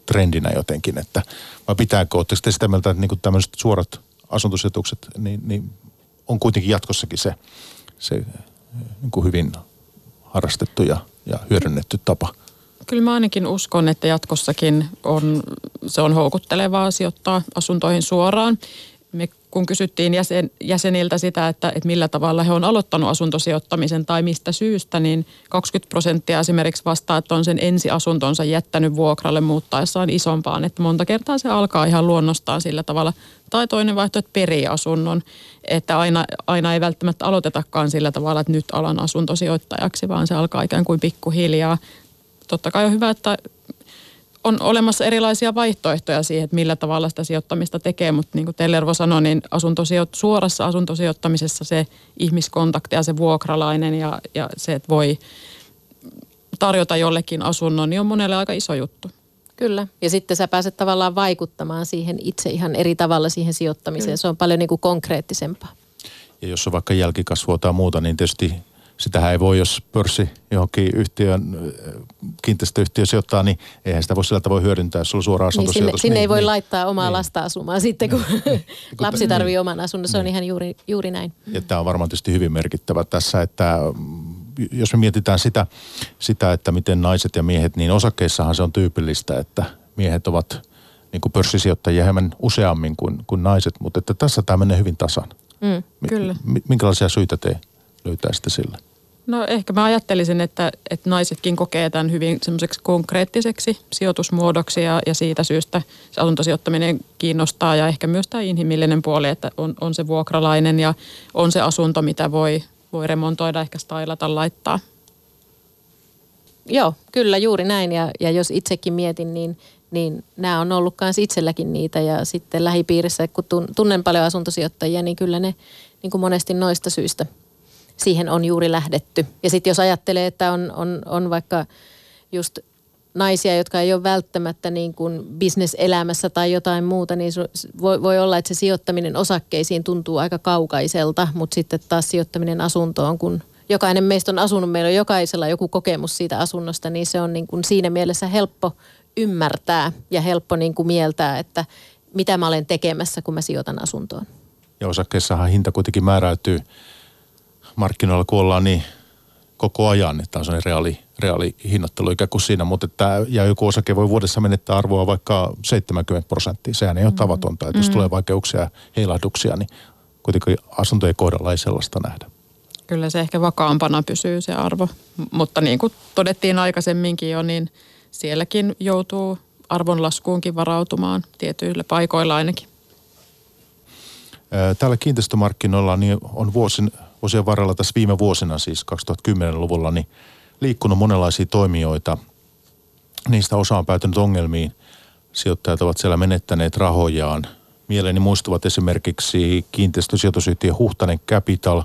trendinä jotenkin, että vai pitääkö, oletteko te sitä mieltä, että niin tämmöiset suorat asuntosijoitukset, niin, niin on kuitenkin jatkossakin se, se niin kuin hyvin harrastettu ja, ja hyödynnetty tapa? Kyllä mä ainakin uskon, että jatkossakin on, se on houkuttelevaa sijoittaa asuntoihin suoraan me kun kysyttiin jäsen, jäseniltä sitä, että, että millä tavalla he on aloittanut asuntosijoittamisen tai mistä syystä, niin 20 prosenttia esimerkiksi vastaa, että on sen ensiasuntonsa jättänyt vuokralle muuttaessaan isompaan. Että monta kertaa se alkaa ihan luonnostaan sillä tavalla. Tai toinen vaihtoehto, että perii asunnon. Että aina, aina ei välttämättä aloitetakaan sillä tavalla, että nyt alan asuntosijoittajaksi, vaan se alkaa ikään kuin pikkuhiljaa. Totta kai on hyvä, että on olemassa erilaisia vaihtoehtoja siihen, että millä tavalla sitä sijoittamista tekee, mutta niin kuin Tellervo sanoi, niin asuntosijoit, suorassa asuntosijoittamisessa se ihmiskontakti ja se vuokralainen ja, ja se, että voi tarjota jollekin asunnon, niin on monelle aika iso juttu. Kyllä. Ja sitten sä pääset tavallaan vaikuttamaan siihen itse ihan eri tavalla siihen sijoittamiseen. Kyllä. Se on paljon niin kuin konkreettisempaa. Ja jos on vaikka jälkikasvua tai muuta, niin tietysti sitähän ei voi, jos pörssi johonkin yhtiön, kiinteistöyhtiö sijoittaa, niin eihän sitä voi sillä tavoin hyödyntää, jos sulla on suora asuntosijoitus. Niin sinne, sinne niin, ei voi niin, laittaa omaa niin. lasta asumaan sitten, kun niin. lapsi tarvii niin. oman asunnon. Se on niin. ihan juuri, juuri näin. Ja tämä on varmaan tietysti hyvin merkittävä tässä, että jos me mietitään sitä, sitä, että miten naiset ja miehet, niin osakkeissahan se on tyypillistä, että miehet ovat niin kuin pörssisijoittajia hieman useammin kuin, kuin naiset, mutta että tässä tämä menee hyvin tasan. Mm, kyllä. Minkälaisia syitä te löytäisitte sille? No ehkä mä ajattelisin, että, että naisetkin kokee tämän hyvin semmoiseksi konkreettiseksi sijoitusmuodoksi ja, ja siitä syystä se asuntosijoittaminen kiinnostaa ja ehkä myös tämä inhimillinen puoli, että on, on se vuokralainen ja on se asunto, mitä voi, voi remontoida, ehkä stylata, laittaa. Joo, kyllä juuri näin ja, ja jos itsekin mietin, niin, niin nämä on ollut myös itselläkin niitä ja sitten lähipiirissä, kun tunnen paljon asuntosijoittajia, niin kyllä ne niin kuin monesti noista syistä – siihen on juuri lähdetty. Ja sitten jos ajattelee, että on, on, on vaikka just naisia, jotka ei ole välttämättä niin kuin bisneselämässä tai jotain muuta, niin voi, voi olla, että se sijoittaminen osakkeisiin tuntuu aika kaukaiselta, mutta sitten taas sijoittaminen asuntoon, kun jokainen meistä on asunut, meillä on jokaisella joku kokemus siitä asunnosta, niin se on niin kuin siinä mielessä helppo ymmärtää ja helppo niin kuin mieltää, että mitä mä olen tekemässä, kun mä sijoitan asuntoon. Ja osakkeessahan hinta kuitenkin määräytyy markkinoilla, kun ollaan niin koko ajan, että on sellainen reaali, reaali hinnoittelu ikään kuin siinä, mutta että, ja joku osake voi vuodessa menettää arvoa vaikka 70 prosenttia. Sehän ei ole mm-hmm. tavatonta, että jos mm-hmm. tulee vaikeuksia ja heilahduksia, niin kuitenkin asuntojen kohdalla ei sellaista nähdä. Kyllä se ehkä vakaampana pysyy se arvo, mutta niin kuin todettiin aikaisemminkin jo, niin sielläkin joutuu arvonlaskuunkin varautumaan tietyillä paikoilla ainakin. Täällä kiinteistömarkkinoilla niin on vuosin, vuosien varrella tässä viime vuosina, siis 2010-luvulla, niin liikkunut monenlaisia toimijoita. Niistä osa on päätynyt ongelmiin. Sijoittajat ovat siellä menettäneet rahojaan. Mieleeni muistuvat esimerkiksi kiinteistösijoitusyhtiö Huhtanen Capital,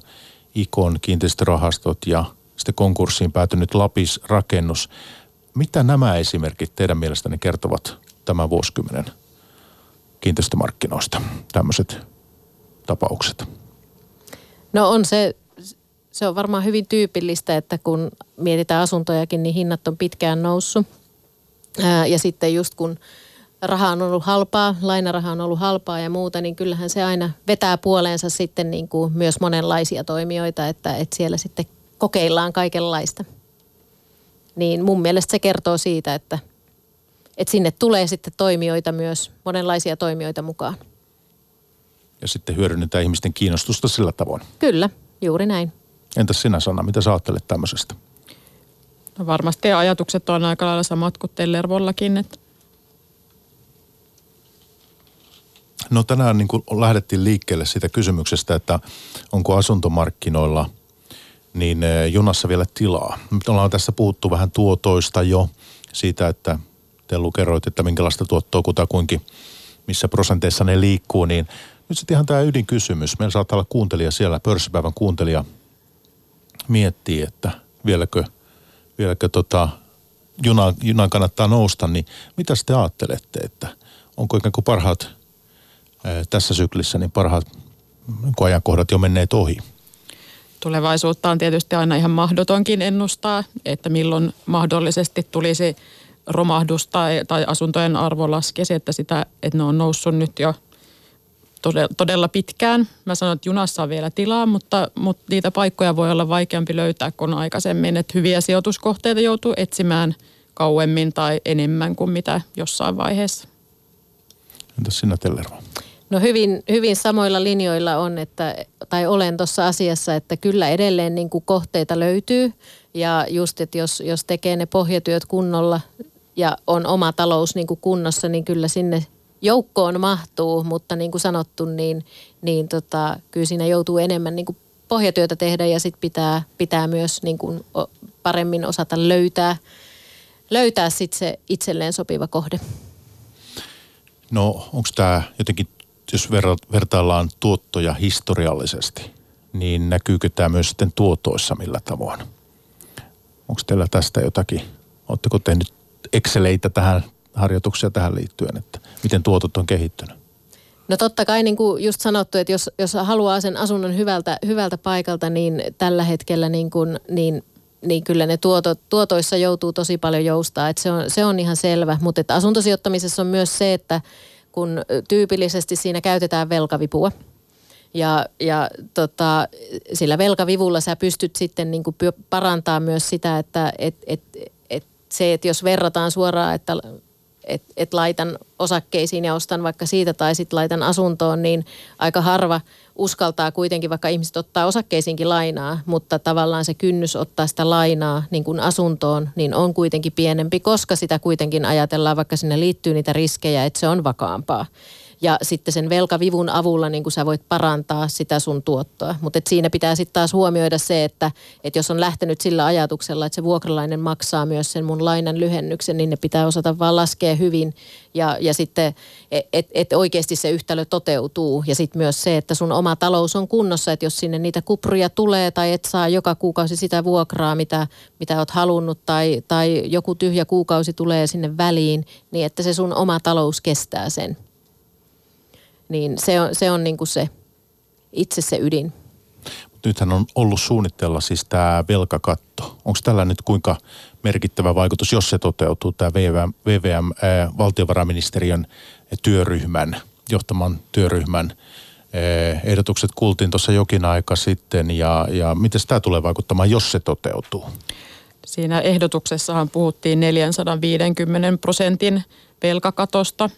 Ikon kiinteistörahastot ja sitten konkurssiin päätynyt Lapis Rakennus. Mitä nämä esimerkit teidän mielestänne kertovat tämän vuosikymmenen kiinteistömarkkinoista, tämmöiset tapaukset? No on se, se on varmaan hyvin tyypillistä, että kun mietitään asuntojakin, niin hinnat on pitkään noussut. Ää, ja sitten just kun raha on ollut halpaa, lainaraha on ollut halpaa ja muuta, niin kyllähän se aina vetää puoleensa sitten niin kuin myös monenlaisia toimijoita, että, että siellä sitten kokeillaan kaikenlaista. Niin mun mielestä se kertoo siitä, että, että sinne tulee sitten toimijoita myös, monenlaisia toimijoita mukaan. Ja sitten hyödynnetään ihmisten kiinnostusta sillä tavoin. Kyllä, juuri näin. Entäs sinä Sanna, mitä sä ajattelet tämmöisestä? No varmasti ajatukset on aika lailla samat kuin Tellervollakin, että No tänään niin kuin lähdettiin liikkeelle siitä kysymyksestä, että onko asuntomarkkinoilla niin eh, junassa vielä tilaa. Nyt ollaan tässä puhuttu vähän tuotoista jo siitä, että Tellu kerroit, että minkälaista tuottoa kutakuinkin, missä prosenteissa ne liikkuu, niin nyt sitten ihan tämä ydinkysymys. Meillä saattaa olla kuuntelija siellä, pörssipäivän kuuntelija miettii, että vieläkö, vieläkö tota, junan, junan kannattaa nousta, niin mitä te ajattelette, että onko ikään kuin parhaat tässä syklissä niin parhaat ajankohdat jo menneet ohi? Tulevaisuutta on tietysti aina ihan mahdotonkin ennustaa, että milloin mahdollisesti tulisi romahdus tai, tai asuntojen arvo laskesi, että, sitä, että ne on noussut nyt jo todella pitkään. Mä sanon, että junassa on vielä tilaa, mutta, mutta niitä paikkoja voi olla vaikeampi löytää kuin aikaisemmin. Että hyviä sijoituskohteita joutuu etsimään kauemmin tai enemmän kuin mitä jossain vaiheessa. Entäs sinä Tellerva? No hyvin, hyvin samoilla linjoilla on, että, tai olen tuossa asiassa, että kyllä edelleen niin kuin kohteita löytyy. Ja just, että jos, jos tekee ne pohjatyöt kunnolla ja on oma talous niin kuin kunnossa, niin kyllä sinne joukkoon mahtuu. Mutta niin kuin sanottu, niin, niin tota, kyllä siinä joutuu enemmän niin kuin pohjatyötä tehdä ja sitten pitää, pitää myös niin kuin paremmin osata löytää, löytää sit se itselleen sopiva kohde. No onko tämä jotenkin jos vertaillaan tuottoja historiallisesti, niin näkyykö tämä myös sitten tuotoissa millä tavoin? Onko teillä tästä jotakin? Oletteko tehnyt Exceleitä tähän harjoituksia tähän liittyen, että miten tuotot on kehittynyt? No totta kai niin kuin just sanottu, että jos, jos haluaa sen asunnon hyvältä, hyvältä paikalta, niin tällä hetkellä niin, kuin, niin, niin kyllä ne tuotot, tuotoissa joutuu tosi paljon joustaa. Että se, on, se on ihan selvä, mutta että asuntosijoittamisessa on myös se, että kun tyypillisesti siinä käytetään velkavipua. Ja, ja tota, sillä velkavivulla sä pystyt sitten niin kuin parantaa myös sitä, että et, et, et se, että jos verrataan suoraan, että et, et laitan osakkeisiin ja ostan vaikka siitä tai sitten laitan asuntoon, niin aika harva uskaltaa kuitenkin, vaikka ihmiset ottaa osakkeisiinkin lainaa, mutta tavallaan se kynnys ottaa sitä lainaa niin kuin asuntoon, niin on kuitenkin pienempi, koska sitä kuitenkin ajatellaan, vaikka sinne liittyy niitä riskejä, että se on vakaampaa ja sitten sen velkavivun avulla niin kuin sä voit parantaa sitä sun tuottoa. Mutta siinä pitää sitten taas huomioida se, että, että jos on lähtenyt sillä ajatuksella, että se vuokralainen maksaa myös sen mun lainan lyhennyksen, niin ne pitää osata vaan laskea hyvin ja, ja sitten, että et oikeasti se yhtälö toteutuu. Ja sitten myös se, että sun oma talous on kunnossa, että jos sinne niitä kupruja tulee tai et saa joka kuukausi sitä vuokraa, mitä, mitä oot halunnut tai, tai joku tyhjä kuukausi tulee sinne väliin, niin että se sun oma talous kestää sen. Niin se on, se on niin kuin se itse se ydin. Nythän on ollut suunnitteilla siis tämä velkakatto. Onko tällä nyt kuinka merkittävä vaikutus, jos se toteutuu, tämä VVM, VVM ää, valtiovarainministeriön työryhmän, johtaman työryhmän ää, ehdotukset kuultiin tuossa jokin aika sitten ja, ja miten tämä tulee vaikuttamaan, jos se toteutuu? Siinä ehdotuksessahan puhuttiin 450 prosentin velkakatosta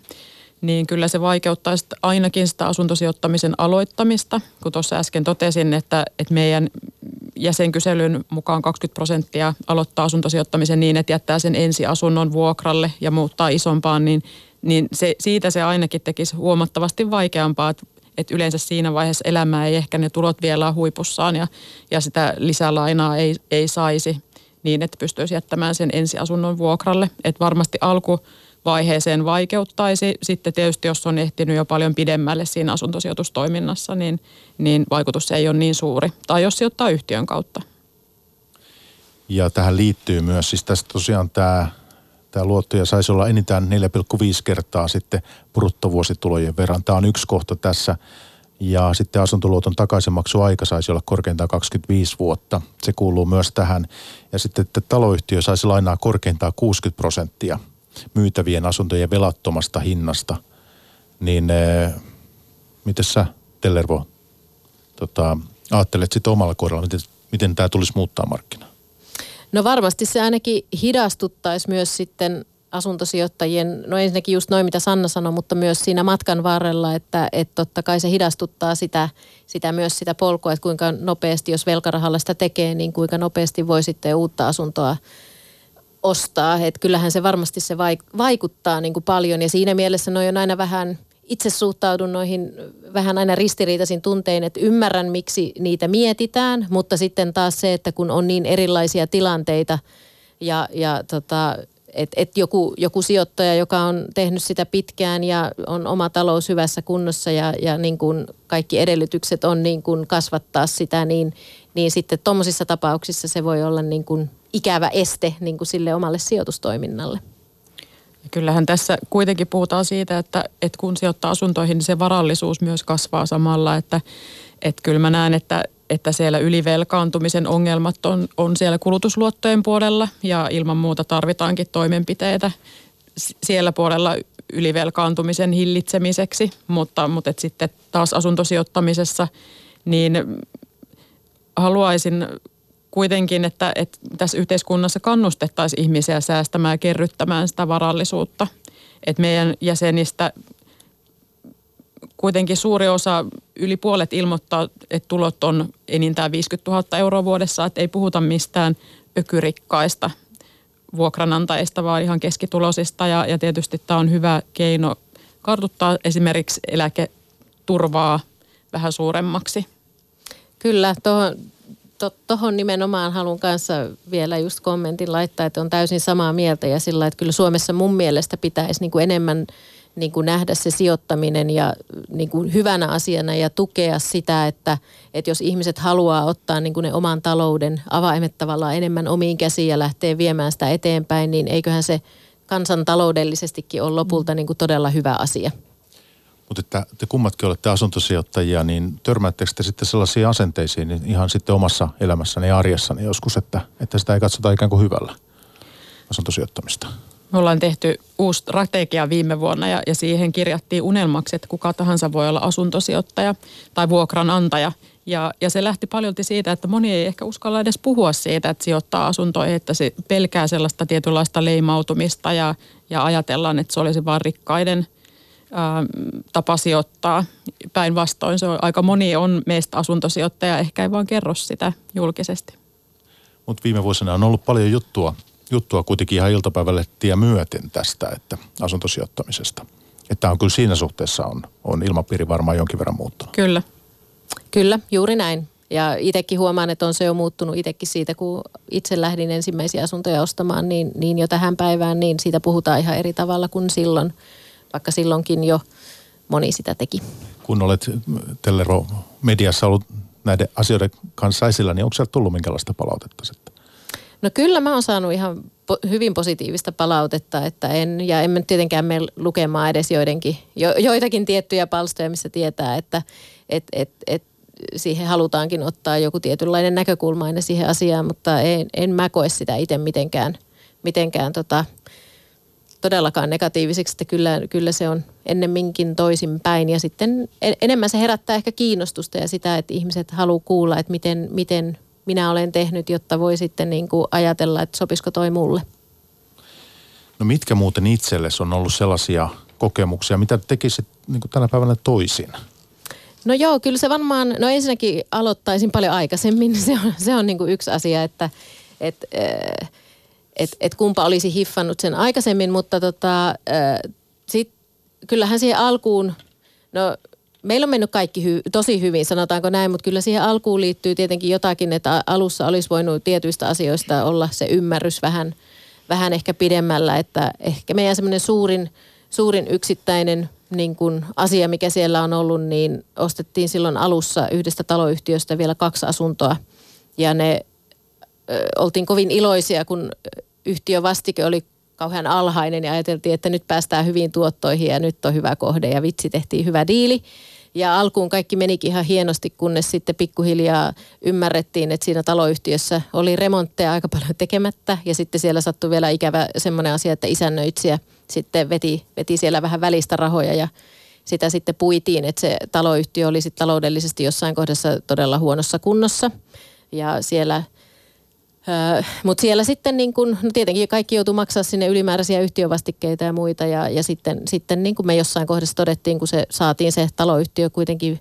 niin kyllä se vaikeuttaa ainakin sitä asuntosijoittamisen aloittamista. Kun tuossa äsken totesin, että, että meidän jäsenkyselyn mukaan 20 prosenttia aloittaa asuntosijoittamisen niin, että jättää sen ensiasunnon vuokralle ja muuttaa isompaan, niin, niin se, siitä se ainakin tekisi huomattavasti vaikeampaa, että, että yleensä siinä vaiheessa elämää ei ehkä ne tulot vielä huipussaan ja, ja sitä lisälainaa ei, ei saisi niin, että pystyisi jättämään sen ensiasunnon vuokralle. Että varmasti alku vaiheeseen vaikeuttaisi. Sitten tietysti, jos on ehtinyt jo paljon pidemmälle siinä asuntosijoitustoiminnassa, niin, niin vaikutus ei ole niin suuri. Tai jos sijoittaa yhtiön kautta. Ja tähän liittyy myös, siis tästä tosiaan tämä, tämä luottoja saisi olla enintään 4,5 kertaa sitten bruttovuositulojen verran. Tämä on yksi kohta tässä. Ja sitten asuntoluoton takaisinmaksuaika saisi olla korkeintaan 25 vuotta. Se kuuluu myös tähän. Ja sitten, että taloyhtiö saisi lainaa korkeintaan 60 prosenttia – myytävien asuntojen velattomasta hinnasta, niin eh, miten sä Tellervo tota, ajattelet sitten omalla kohdalla, miten, miten tämä tulisi muuttaa markkinaa? No varmasti se ainakin hidastuttaisi myös sitten asuntosijoittajien, no ensinnäkin just noin mitä Sanna sanoi, mutta myös siinä matkan varrella, että, että totta kai se hidastuttaa sitä, sitä myös sitä polkua, että kuinka nopeasti, jos velkarahalla sitä tekee, niin kuinka nopeasti voi sitten uutta asuntoa ostaa. Että kyllähän se varmasti se vaikuttaa niin kuin paljon ja siinä mielessä noin on aina vähän, itse suhtaudun noihin vähän aina ristiriitaisin tuntein, että ymmärrän miksi niitä mietitään, mutta sitten taas se, että kun on niin erilaisia tilanteita ja, ja tota, että et joku, joku sijoittaja, joka on tehnyt sitä pitkään ja on oma talous hyvässä kunnossa ja, ja niin kuin kaikki edellytykset on niin kuin kasvattaa sitä, niin, niin sitten tuommoisissa tapauksissa se voi olla niin kuin ikävä este niin kuin sille omalle sijoitustoiminnalle. Kyllähän tässä kuitenkin puhutaan siitä, että, että kun sijoittaa asuntoihin, niin se varallisuus myös kasvaa samalla. Että, että kyllä mä näen, että, että siellä ylivelkaantumisen ongelmat on, on siellä kulutusluottojen puolella ja ilman muuta tarvitaankin toimenpiteitä siellä puolella ylivelkaantumisen hillitsemiseksi, mutta, mutta et sitten taas asuntosijoittamisessa niin haluaisin kuitenkin, että, että tässä yhteiskunnassa kannustettaisiin ihmisiä säästämään ja kerryttämään sitä varallisuutta. Että meidän jäsenistä kuitenkin suuri osa, yli puolet ilmoittaa, että tulot on enintään 50 000 euroa vuodessa, että ei puhuta mistään ökyrikkaista vuokranantajista, vaan ihan keskitulosista. Ja, ja tietysti tämä on hyvä keino kartuttaa esimerkiksi eläketurvaa vähän suuremmaksi. Kyllä, tuohon tuohon nimenomaan haluan kanssa vielä just kommentin laittaa, että on täysin samaa mieltä ja sillä, että kyllä Suomessa mun mielestä pitäisi niin kuin enemmän niin kuin nähdä se sijoittaminen ja niin kuin hyvänä asiana ja tukea sitä, että, että jos ihmiset haluaa ottaa niin kuin ne oman talouden avaimet tavallaan enemmän omiin käsiin ja lähtee viemään sitä eteenpäin, niin eiköhän se kansantaloudellisestikin ole lopulta niin kuin todella hyvä asia. Mutta että te kummatkin olette asuntosijoittajia, niin törmäättekö te sitten sellaisiin asenteisiin niin ihan sitten omassa elämässäni ja arjessani joskus, että, että sitä ei katsota ikään kuin hyvällä asuntosijoittamista? Me ollaan tehty uusi strategia viime vuonna ja, ja siihen kirjattiin unelmaksi, että kuka tahansa voi olla asuntosijoittaja tai vuokranantaja. Ja, ja se lähti paljolti siitä, että moni ei ehkä uskalla edes puhua siitä, että sijoittaa asuntoihin, että se pelkää sellaista tietynlaista leimautumista ja, ja ajatellaan, että se olisi vain rikkaiden – tapa sijoittaa. Päinvastoin se on, aika moni on meistä asuntosijoittaja, ehkä ei vaan kerro sitä julkisesti. Mutta viime vuosina on ollut paljon juttua, juttua kuitenkin ihan iltapäivälehtiä myöten tästä, että asuntosijoittamisesta. Että on kyllä siinä suhteessa on, on ilmapiiri varmaan jonkin verran muuttunut. Kyllä. Kyllä, juuri näin. Ja itsekin huomaan, että on se jo muuttunut itsekin siitä, kun itse lähdin ensimmäisiä asuntoja ostamaan, niin, niin jo tähän päivään, niin siitä puhutaan ihan eri tavalla kuin silloin vaikka silloinkin jo moni sitä teki. Kun olet Tellero mediassa ollut näiden asioiden kanssa esillä, niin onko sieltä tullut minkälaista palautetta sitten? No kyllä mä oon saanut ihan po- hyvin positiivista palautetta, että en, ja en tietenkään mene lukemaan edes joidenkin, jo, joitakin tiettyjä palstoja, missä tietää, että et, et, et siihen halutaankin ottaa joku tietynlainen näkökulma aina siihen asiaan, mutta en, en mä koe sitä itse mitenkään, mitenkään tota, todellakaan negatiiviseksi, että kyllä, kyllä se on ennemminkin toisinpäin. Ja sitten enemmän se herättää ehkä kiinnostusta ja sitä, että ihmiset haluaa kuulla, että miten, miten minä olen tehnyt, jotta voi sitten niin kuin ajatella, että sopisiko toi mulle. No mitkä muuten itsellesi on ollut sellaisia kokemuksia. Mitä tekisit niin kuin tänä päivänä toisin? No joo, kyllä se varmaan, no ensinnäkin aloittaisin paljon aikaisemmin. Se on, se on niin kuin yksi asia, että et, äh, et, et kumpa olisi hiffannut sen aikaisemmin, mutta tota, sit, kyllähän siihen alkuun, no meillä on mennyt kaikki hy, tosi hyvin, sanotaanko näin, mutta kyllä siihen alkuun liittyy tietenkin jotakin, että alussa olisi voinut tietyistä asioista olla se ymmärrys vähän, vähän ehkä pidemmällä, että ehkä meidän semmoinen suurin, suurin yksittäinen niin kuin asia, mikä siellä on ollut, niin ostettiin silloin alussa yhdestä taloyhtiöstä vielä kaksi asuntoa. Ja ne ö, oltiin kovin iloisia, kun yhtiö vastike oli kauhean alhainen ja ajateltiin, että nyt päästään hyviin tuottoihin ja nyt on hyvä kohde ja vitsi tehtiin hyvä diili. Ja alkuun kaikki menikin ihan hienosti, kunnes sitten pikkuhiljaa ymmärrettiin, että siinä taloyhtiössä oli remontteja aika paljon tekemättä. Ja sitten siellä sattui vielä ikävä semmoinen asia, että isännöitsijä sitten veti, veti siellä vähän välistä rahoja ja sitä sitten puitiin, että se taloyhtiö oli sitten taloudellisesti jossain kohdassa todella huonossa kunnossa. Ja siellä – Mutta siellä sitten niin kun, no tietenkin kaikki joutuu maksaa sinne ylimääräisiä yhtiövastikkeita ja muita ja, ja sitten, sitten niin kuin me jossain kohdassa todettiin, kun se saatiin se taloyhtiö kuitenkin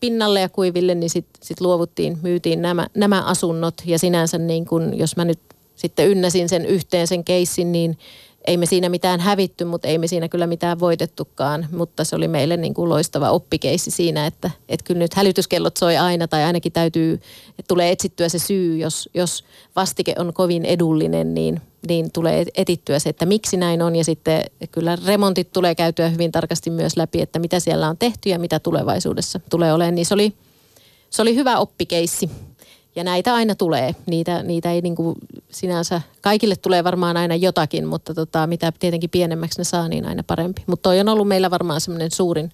pinnalle ja kuiville, niin sitten sit luovuttiin, myytiin nämä, nämä asunnot. Ja sinänsä niin kun, jos mä nyt sitten ynnäsin sen yhteen sen keissin, niin ei me siinä mitään hävitty, mutta ei me siinä kyllä mitään voitettukaan. Mutta se oli meille niin kuin loistava oppikeissi siinä, että, että kyllä nyt hälytyskellot soi aina tai ainakin täytyy, että tulee etsittyä se syy, jos, jos vastike on kovin edullinen, niin, niin tulee etittyä se, että miksi näin on. Ja sitten kyllä remontit tulee käytyä hyvin tarkasti myös läpi, että mitä siellä on tehty ja mitä tulevaisuudessa tulee olemaan. Niin se oli, se oli hyvä oppikeissi. Ja näitä aina tulee. Niitä, niitä ei niin kuin sinänsä, kaikille tulee varmaan aina jotakin, mutta tota, mitä tietenkin pienemmäksi ne saa, niin aina parempi. Mutta toi on ollut meillä varmaan semmoinen suurin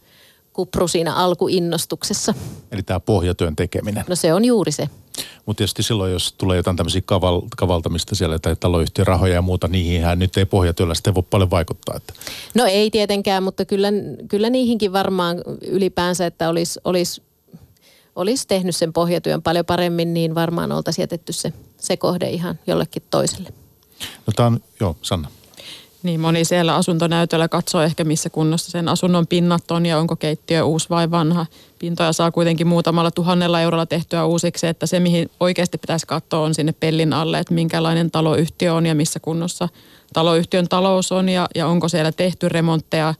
kupru siinä alkuinnostuksessa. Eli tämä pohjatyön tekeminen. No se on juuri se. Mutta tietysti silloin, jos tulee jotain tämmöisiä kaval, kavaltamista siellä tai taloyhtiön rahoja ja muuta, niihin nyt ei pohjatyöllä sitten voi paljon vaikuttaa. Että. No ei tietenkään, mutta kyllä, kyllä niihinkin varmaan ylipäänsä, että olisi, olisi olisi tehnyt sen pohjatyön paljon paremmin, niin varmaan oltaisiin jätetty se, se kohde ihan jollekin toiselle. No tämä on, joo, Sanna. Niin moni siellä asuntonäytöllä katsoo ehkä missä kunnossa sen asunnon pinnat on ja onko keittiö uusi vai vanha. Pintoja saa kuitenkin muutamalla tuhannella eurolla tehtyä uusiksi, että se mihin oikeasti pitäisi katsoa on sinne pellin alle, että minkälainen taloyhtiö on ja missä kunnossa taloyhtiön talous on ja, ja onko siellä tehty remontteja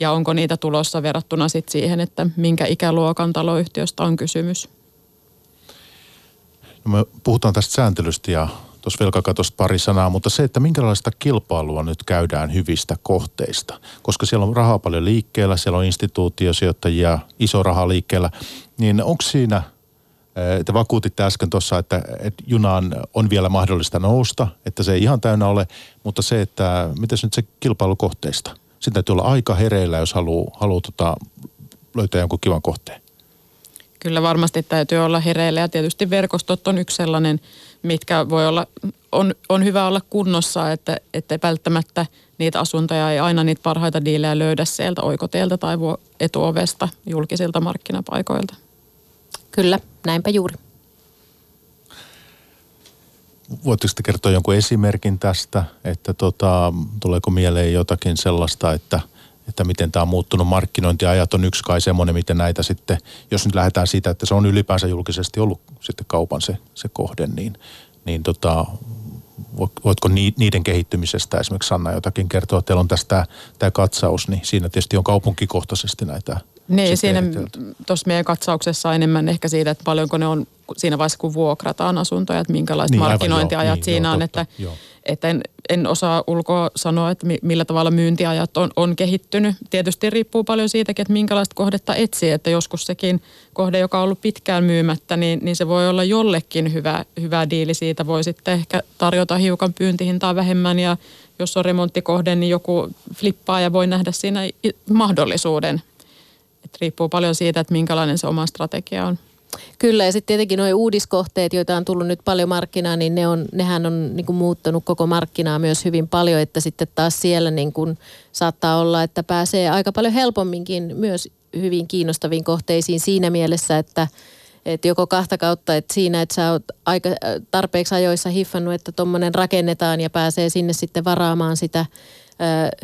ja onko niitä tulossa verrattuna sit siihen, että minkä ikäluokan taloyhtiöstä on kysymys? No me puhutaan tästä sääntelystä ja tuossa velkakatosta pari sanaa, mutta se, että minkälaista kilpailua nyt käydään hyvistä kohteista, koska siellä on rahaa paljon liikkeellä, siellä on instituutiosijoittajia, iso raha liikkeellä, niin onko siinä, eh, te vakuutitte äsken tuossa, että, että junaan on vielä mahdollista nousta, että se ei ihan täynnä ole, mutta se, että miten nyt se kilpailu sitten täytyy olla aika hereillä, jos haluaa, haluaa tota, löytää jonkun kivan kohteen. Kyllä varmasti täytyy olla hereillä ja tietysti verkostot on yksi sellainen, mitkä voi olla, on, on hyvä olla kunnossa, että, että välttämättä niitä asuntoja ei aina niitä parhaita diilejä löydä sieltä oikoteelta tai etuovesta julkisilta markkinapaikoilta. Kyllä, näinpä juuri. Voitteko te kertoa jonkun esimerkin tästä, että tota, tuleeko mieleen jotakin sellaista, että, että miten tämä on muuttunut markkinointiajat on yksi kai semmoinen, miten näitä sitten, jos nyt lähdetään siitä, että se on ylipäänsä julkisesti ollut sitten kaupan se, se kohde, niin, niin tota, voitko niiden kehittymisestä esimerkiksi Sanna jotakin kertoa? Teillä on tästä tämä katsaus, niin siinä tietysti on kaupunkikohtaisesti näitä niin, siinä tuossa meidän katsauksessa enemmän ehkä siitä, että paljonko ne on siinä vaiheessa, kun vuokrataan asuntoja, että minkälaiset niin, markkinointiajat aivan, joo, siinä niin, on. Joo, että, että en, en osaa ulkoa sanoa, että millä tavalla myyntiajat on, on kehittynyt. Tietysti riippuu paljon siitäkin, että minkälaista kohdetta etsii. Että joskus sekin kohde, joka on ollut pitkään myymättä, niin, niin se voi olla jollekin hyvä, hyvä diili. Siitä voi sitten ehkä tarjota hiukan pyyntihintaa vähemmän ja jos on remonttikohde, niin joku flippaa ja voi nähdä siinä mahdollisuuden et riippuu paljon siitä, että minkälainen se oma strategia on. Kyllä ja sitten tietenkin nuo uudiskohteet, joita on tullut nyt paljon markkinaan, niin ne on, nehän on niin kuin muuttanut koko markkinaa myös hyvin paljon, että sitten taas siellä niin saattaa olla, että pääsee aika paljon helpomminkin myös hyvin kiinnostaviin kohteisiin siinä mielessä, että että joko kahta kautta, että siinä, että sä oot aika tarpeeksi ajoissa hiffannut, että tuommoinen rakennetaan ja pääsee sinne sitten varaamaan sitä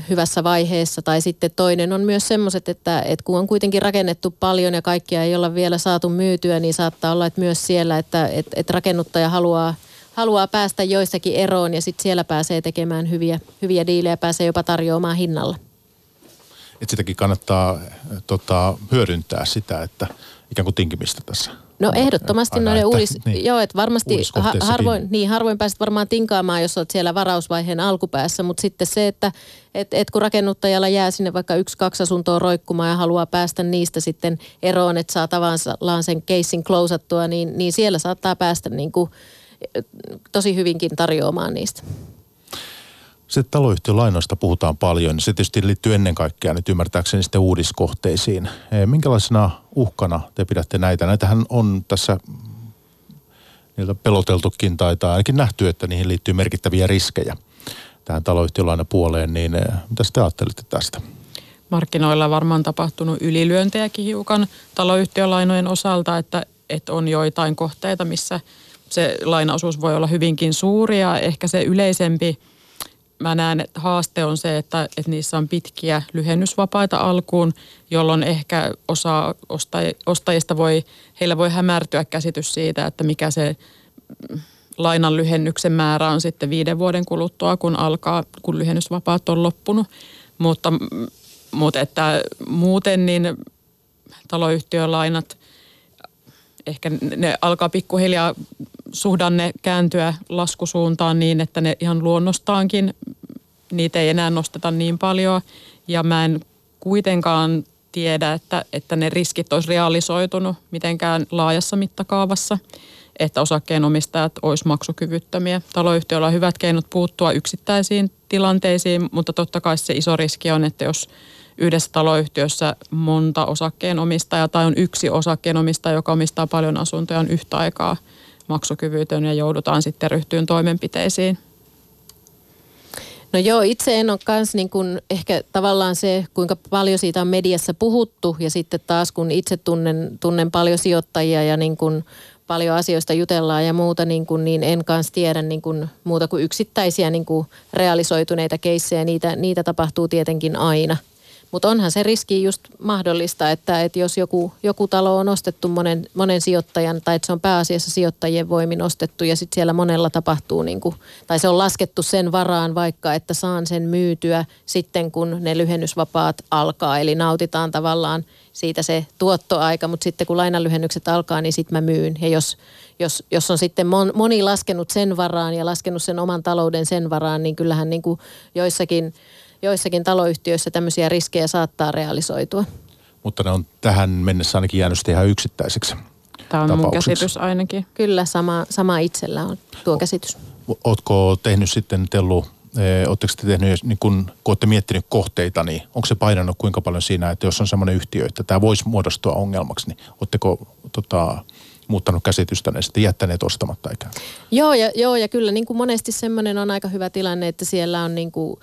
hyvässä vaiheessa. Tai sitten toinen on myös semmoiset, että, että kun on kuitenkin rakennettu paljon ja kaikkia ei olla vielä saatu myytyä, niin saattaa olla että myös siellä, että, että, että rakennuttaja haluaa, haluaa päästä joissakin eroon ja sitten siellä pääsee tekemään hyviä, hyviä diilejä, pääsee jopa tarjoamaan hinnalla. Että sitäkin kannattaa tota, hyödyntää sitä, että ikään kuin tinkimistä tässä. No ehdottomasti noiden uudis, niin, joo, että varmasti ha, harvoin, niin, harvoin pääset varmaan tinkaamaan, jos olet siellä varausvaiheen alkupäässä, mutta sitten se, että et, et kun rakennuttajalla jää sinne vaikka yksi, kaksi asuntoa roikkumaan ja haluaa päästä niistä sitten eroon, että saa tavallaan sen keissin klousattua, niin, niin siellä saattaa päästä niin kuin, tosi hyvinkin tarjoamaan niistä. Sitten taloyhtiölainoista puhutaan paljon. Se tietysti liittyy ennen kaikkea nyt ymmärtääkseni sitten uudiskohteisiin. Minkälaisena uhkana te pidätte näitä? Näitähän on tässä niiltä peloteltukin tai, tai ainakin nähty, että niihin liittyy merkittäviä riskejä tähän taloyhtiölainapuoleen. Niin e, mitä te ajattelette tästä? Markkinoilla varmaan tapahtunut ylilyöntejäkin hiukan taloyhtiölainojen osalta, että, että on joitain kohteita, missä se lainaosuus voi olla hyvinkin suuri ja ehkä se yleisempi – mä näen, että haaste on se, että, että niissä on pitkiä lyhennysvapaita alkuun, jolloin ehkä osa ostajista voi, heillä voi hämärtyä käsitys siitä, että mikä se lainan lyhennyksen määrä on sitten viiden vuoden kuluttua, kun alkaa, kun lyhennysvapaat on loppunut. Mutta, mutta että muuten niin taloyhtiölainat, ehkä ne alkaa pikkuhiljaa suhdanne kääntyä laskusuuntaan niin, että ne ihan luonnostaankin, niitä ei enää nosteta niin paljon. Ja mä en kuitenkaan tiedä, että, että ne riskit olisi realisoitunut mitenkään laajassa mittakaavassa, että osakkeenomistajat olisi maksukyvyttömiä. Taloyhtiöillä on hyvät keinot puuttua yksittäisiin tilanteisiin, mutta totta kai se iso riski on, että jos yhdessä taloyhtiössä monta osakkeenomistajaa tai on yksi osakkeenomistaja, joka omistaa paljon asuntoja, on yhtä aikaa – maksukyvytön ja joudutaan sitten ryhtyyn toimenpiteisiin. No joo, itse en ole kans niin kun ehkä tavallaan se, kuinka paljon siitä on mediassa puhuttu ja sitten taas kun itse tunnen, tunnen paljon sijoittajia ja niin kun paljon asioista jutellaan ja muuta, niin, kun, niin en kanssa tiedä niin kun, muuta kuin yksittäisiä niin kun realisoituneita keissejä. Niitä, niitä tapahtuu tietenkin aina – mutta onhan se riski just mahdollista, että, että jos joku, joku talo on ostettu monen, monen sijoittajan tai että se on pääasiassa sijoittajien voimin ostettu ja sitten siellä monella tapahtuu, niin tai se on laskettu sen varaan vaikka, että saan sen myytyä sitten kun ne lyhennysvapaat alkaa. Eli nautitaan tavallaan siitä se tuottoaika, mutta sitten kun lainalyhennykset alkaa, niin sitten mä myyn. Ja jos, jos, jos on sitten moni laskenut sen varaan ja laskenut sen oman talouden sen varaan, niin kyllähän niin joissakin – joissakin taloyhtiöissä tämmöisiä riskejä saattaa realisoitua. Mutta ne on tähän mennessä ainakin jäänyt ihan yksittäiseksi. Tämä on mun käsitys ainakin. Kyllä, sama, sama itsellä on tuo käsitys. Oletko tehnyt sitten Tellu eh, Oletteko te tehnyt, niin kun, kun olette miettinyt kohteita, niin onko se painanut kuinka paljon siinä, että jos on semmoinen yhtiö, että tämä voisi muodostua ongelmaksi, niin oletteko tota, muuttanut käsitystä ja sitten jättäneet ostamatta ikään? Joo ja, joo, ja kyllä niin kuin monesti semmoinen on aika hyvä tilanne, että siellä on niin kuin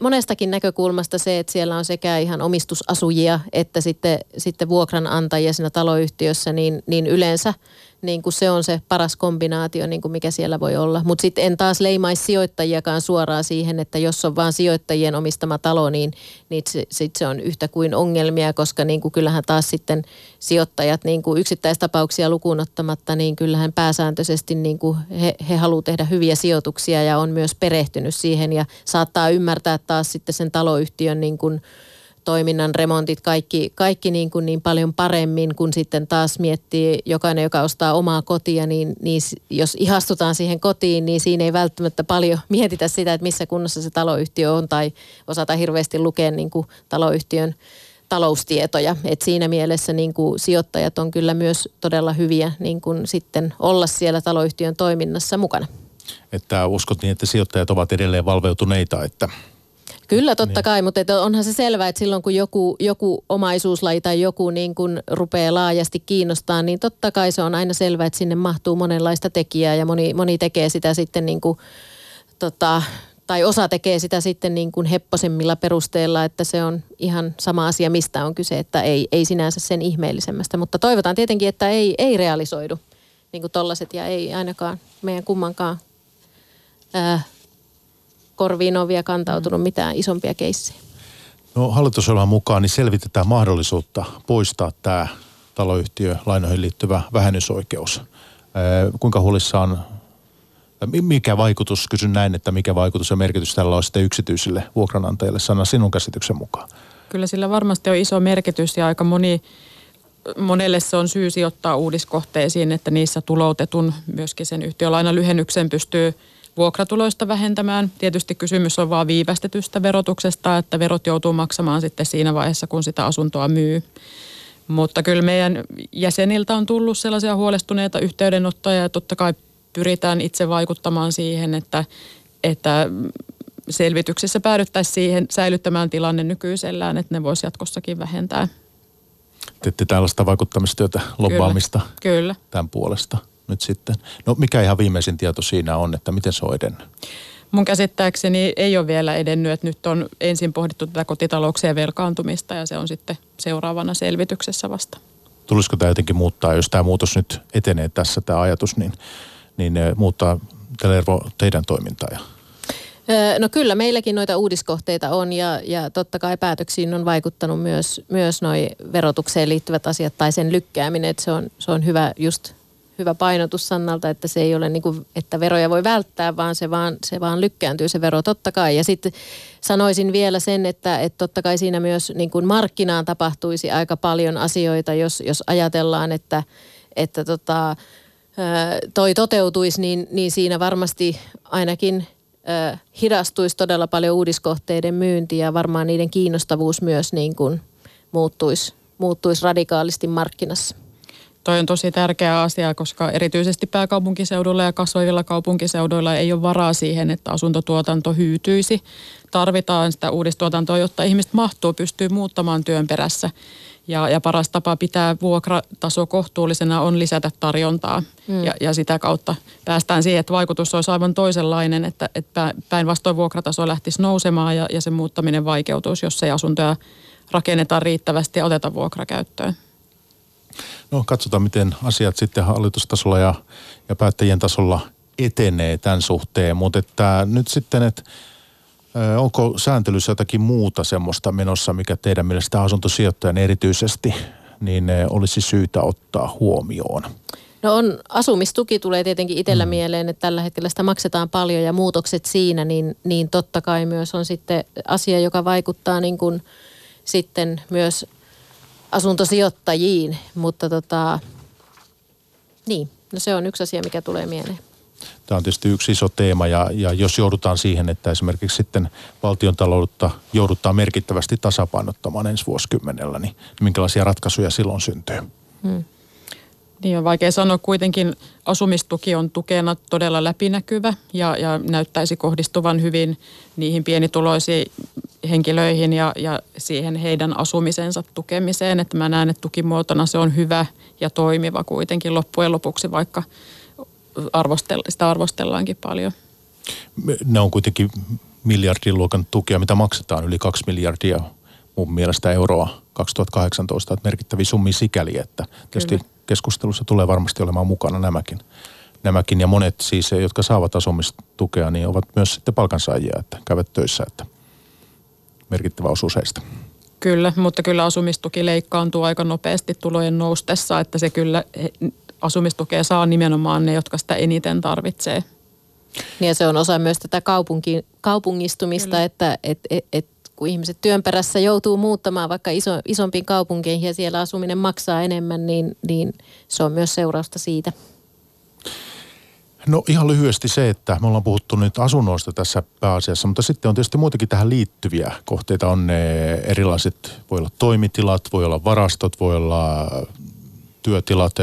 monestakin näkökulmasta se, että siellä on sekä ihan omistusasujia että sitten, sitten vuokranantajia siinä taloyhtiössä, niin, niin yleensä niin kuin se on se paras kombinaatio, niin kuin mikä siellä voi olla. Mutta sitten en taas leimaisi sijoittajiakaan suoraan siihen, että jos on vain sijoittajien omistama talo, niin, niin sit, sit se on yhtä kuin ongelmia, koska niin kuin kyllähän taas sitten sijoittajat niin kuin yksittäistapauksia lukuun ottamatta, niin kyllähän pääsääntöisesti niin kuin he, he haluavat tehdä hyviä sijoituksia ja on myös perehtynyt siihen ja saattaa ymmärtää taas sitten sen taloyhtiön niin kuin toiminnan remontit, kaikki, kaikki niin, kuin niin paljon paremmin, kun sitten taas miettii jokainen, joka ostaa omaa kotia, niin, niin jos ihastutaan siihen kotiin, niin siinä ei välttämättä paljon mietitä sitä, että missä kunnossa se taloyhtiö on tai osata hirveästi lukea niin kuin taloyhtiön taloustietoja. Et siinä mielessä niin kuin sijoittajat on kyllä myös todella hyviä niin kuin sitten olla siellä taloyhtiön toiminnassa mukana. Että uskot niin, että sijoittajat ovat edelleen valveutuneita, että Kyllä totta niin. kai, mutta onhan se selvää, että silloin kun joku, joku omaisuuslaji tai joku niin kuin rupeaa laajasti kiinnostaa, niin totta kai se on aina selvää, että sinne mahtuu monenlaista tekijää ja moni, moni tekee sitä sitten niin kuin, tota, tai osa tekee sitä sitten niin kuin hepposemmilla perusteella, että se on ihan sama asia, mistä on kyse, että ei, ei sinänsä sen ihmeellisemmästä. Mutta toivotaan tietenkin, että ei, ei realisoidu niin kuin tollaset ja ei ainakaan meidän kummankaan korviin on vielä kantautunut mitään isompia keissejä. No hallitusohjelman mukaan niin selvitetään mahdollisuutta poistaa tämä taloyhtiö lainoihin liittyvä vähennysoikeus. Kuinka huolissaan, mikä vaikutus, kysyn näin, että mikä vaikutus ja merkitys tällä on sitten yksityisille vuokranantajille, Sanna sinun käsityksen mukaan? Kyllä sillä varmasti on iso merkitys ja aika moni monelle se on syy sijoittaa uudiskohteisiin, että niissä tuloutetun myöskin sen yhtiölainan lyhennyksen pystyy vuokratuloista vähentämään. Tietysti kysymys on vaan viivästetystä verotuksesta, että verot joutuu maksamaan sitten siinä vaiheessa, kun sitä asuntoa myy. Mutta kyllä meidän jäseniltä on tullut sellaisia huolestuneita yhteydenottoja ja totta kai pyritään itse vaikuttamaan siihen, että, että selvityksessä päädyttäisiin siihen säilyttämään tilanne nykyisellään, että ne voisi jatkossakin vähentää. Teette tällaista vaikuttamistyötä, lobbaamista kyllä, kyllä. tämän puolesta nyt sitten. No mikä ihan viimeisin tieto siinä on, että miten se on edennyt? Mun käsittääkseni ei ole vielä edennyt, että nyt on ensin pohdittu tätä kotitalouksien velkaantumista ja se on sitten seuraavana selvityksessä vasta. Tulisiko tämä jotenkin muuttaa, jos tämä muutos nyt etenee tässä, tämä ajatus, niin, niin muuttaa Telervo teidän toimintaa ja No kyllä, meilläkin noita uudiskohteita on ja, ja totta kai päätöksiin on vaikuttanut myös, myös noi verotukseen liittyvät asiat tai sen lykkääminen. Että se, on, se on hyvä just hyvä painotus Sannalta, että se ei ole niin kuin, että veroja voi välttää, vaan se vaan, se vaan lykkääntyy se vero totta kai. Ja sitten sanoisin vielä sen, että, että totta kai siinä myös niin kuin markkinaan tapahtuisi aika paljon asioita, jos, jos ajatellaan, että, että tota, toi toteutuisi, niin, niin siinä varmasti ainakin hidastuisi todella paljon uudiskohteiden myynti ja varmaan niiden kiinnostavuus myös niin kuin muuttuisi, muuttuisi radikaalisti markkinassa. Toi on tosi tärkeä asia, koska erityisesti pääkaupunkiseudulla ja kasvavilla kaupunkiseuduilla ei ole varaa siihen, että asuntotuotanto hyytyisi. Tarvitaan sitä uudistuotantoa, jotta ihmiset mahtuu, pystyy muuttamaan työn perässä. Ja, ja paras tapa pitää vuokrataso kohtuullisena on lisätä tarjontaa. Mm. Ja, ja sitä kautta päästään siihen, että vaikutus olisi aivan toisenlainen, että, että päinvastoin vuokrataso lähtisi nousemaan ja, ja sen muuttaminen vaikeutuisi, jos ei asuntoja rakennetaan riittävästi ja oteta vuokrakäyttöön. No katsotaan, miten asiat sitten hallitustasolla ja, ja päättäjien tasolla etenee tämän suhteen. Mutta että nyt sitten, että onko sääntelyssä jotakin muuta semmoista menossa, mikä teidän mielestä asuntosijoittajan erityisesti niin olisi syytä ottaa huomioon? No on, asumistuki tulee tietenkin itsellä mm. mieleen, että tällä hetkellä sitä maksetaan paljon ja muutokset siinä, niin, niin totta kai myös on sitten asia, joka vaikuttaa niin kuin sitten myös asuntosijoittajiin, mutta tota, niin, no se on yksi asia, mikä tulee mieleen. Tämä on tietysti yksi iso teema ja, ja jos joudutaan siihen, että esimerkiksi sitten valtion taloutta joudutaan merkittävästi tasapainottamaan ensi vuosikymmenellä, niin minkälaisia ratkaisuja silloin syntyy? Hmm. Niin on vaikea sanoa. Kuitenkin asumistuki on tukena todella läpinäkyvä ja, ja näyttäisi kohdistuvan hyvin niihin pienituloisiin henkilöihin ja, ja siihen heidän asumisensa tukemiseen. Että mä näen, että tukimuotona se on hyvä ja toimiva kuitenkin loppujen lopuksi, vaikka arvostella, sitä arvostellaankin paljon. Ne on kuitenkin miljardin luokan tukia, mitä maksetaan, yli kaksi miljardia mun mielestä euroa 2018, että merkittäviä summia sikäli, että tietysti Kyllä. Keskustelussa tulee varmasti olemaan mukana nämäkin. Nämäkin ja monet siis, jotka saavat asumistukea, niin ovat myös sitten palkansaajia, että käyvät töissä, että merkittävä osuus heistä. Kyllä, mutta kyllä asumistuki leikkaantuu aika nopeasti tulojen noustessa, että se kyllä asumistukea saa nimenomaan ne, jotka sitä eniten tarvitsee. Niin ja se on osa myös tätä kaupunki, kaupungistumista, kyllä. että et, et, et, kun ihmiset työn perässä joutuu muuttamaan vaikka iso, isompiin kaupunkeihin ja siellä asuminen maksaa enemmän, niin, niin se on myös seurausta siitä. No ihan lyhyesti se, että me ollaan puhuttu nyt asunnoista tässä pääasiassa, mutta sitten on tietysti muitakin tähän liittyviä kohteita. On ne erilaiset, voi olla toimitilat, voi olla varastot, voi olla työtilat,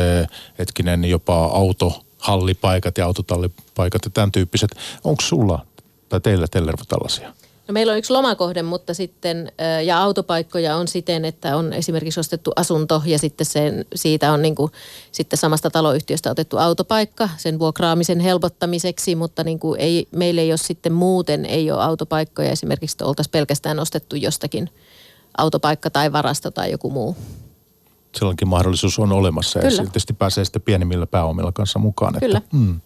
hetkinen jopa autohallipaikat ja autotallipaikat ja tämän tyyppiset. Onko sulla tai teillä Tellervo tällaisia? No meillä on yksi lomakohde, mutta sitten, ja autopaikkoja on siten, että on esimerkiksi ostettu asunto ja sitten sen, siitä on niin kuin, sitten samasta taloyhtiöstä otettu autopaikka sen vuokraamisen helpottamiseksi, mutta niin kuin ei, meillä ei ole sitten muuten, ei ole autopaikkoja esimerkiksi, että oltaisiin pelkästään ostettu jostakin autopaikka tai varasto tai joku muu. Sellainkin mahdollisuus on olemassa Kyllä. ja tietysti pääsee sitten pienemmillä pääomilla kanssa mukaan. Kyllä. Että, mm.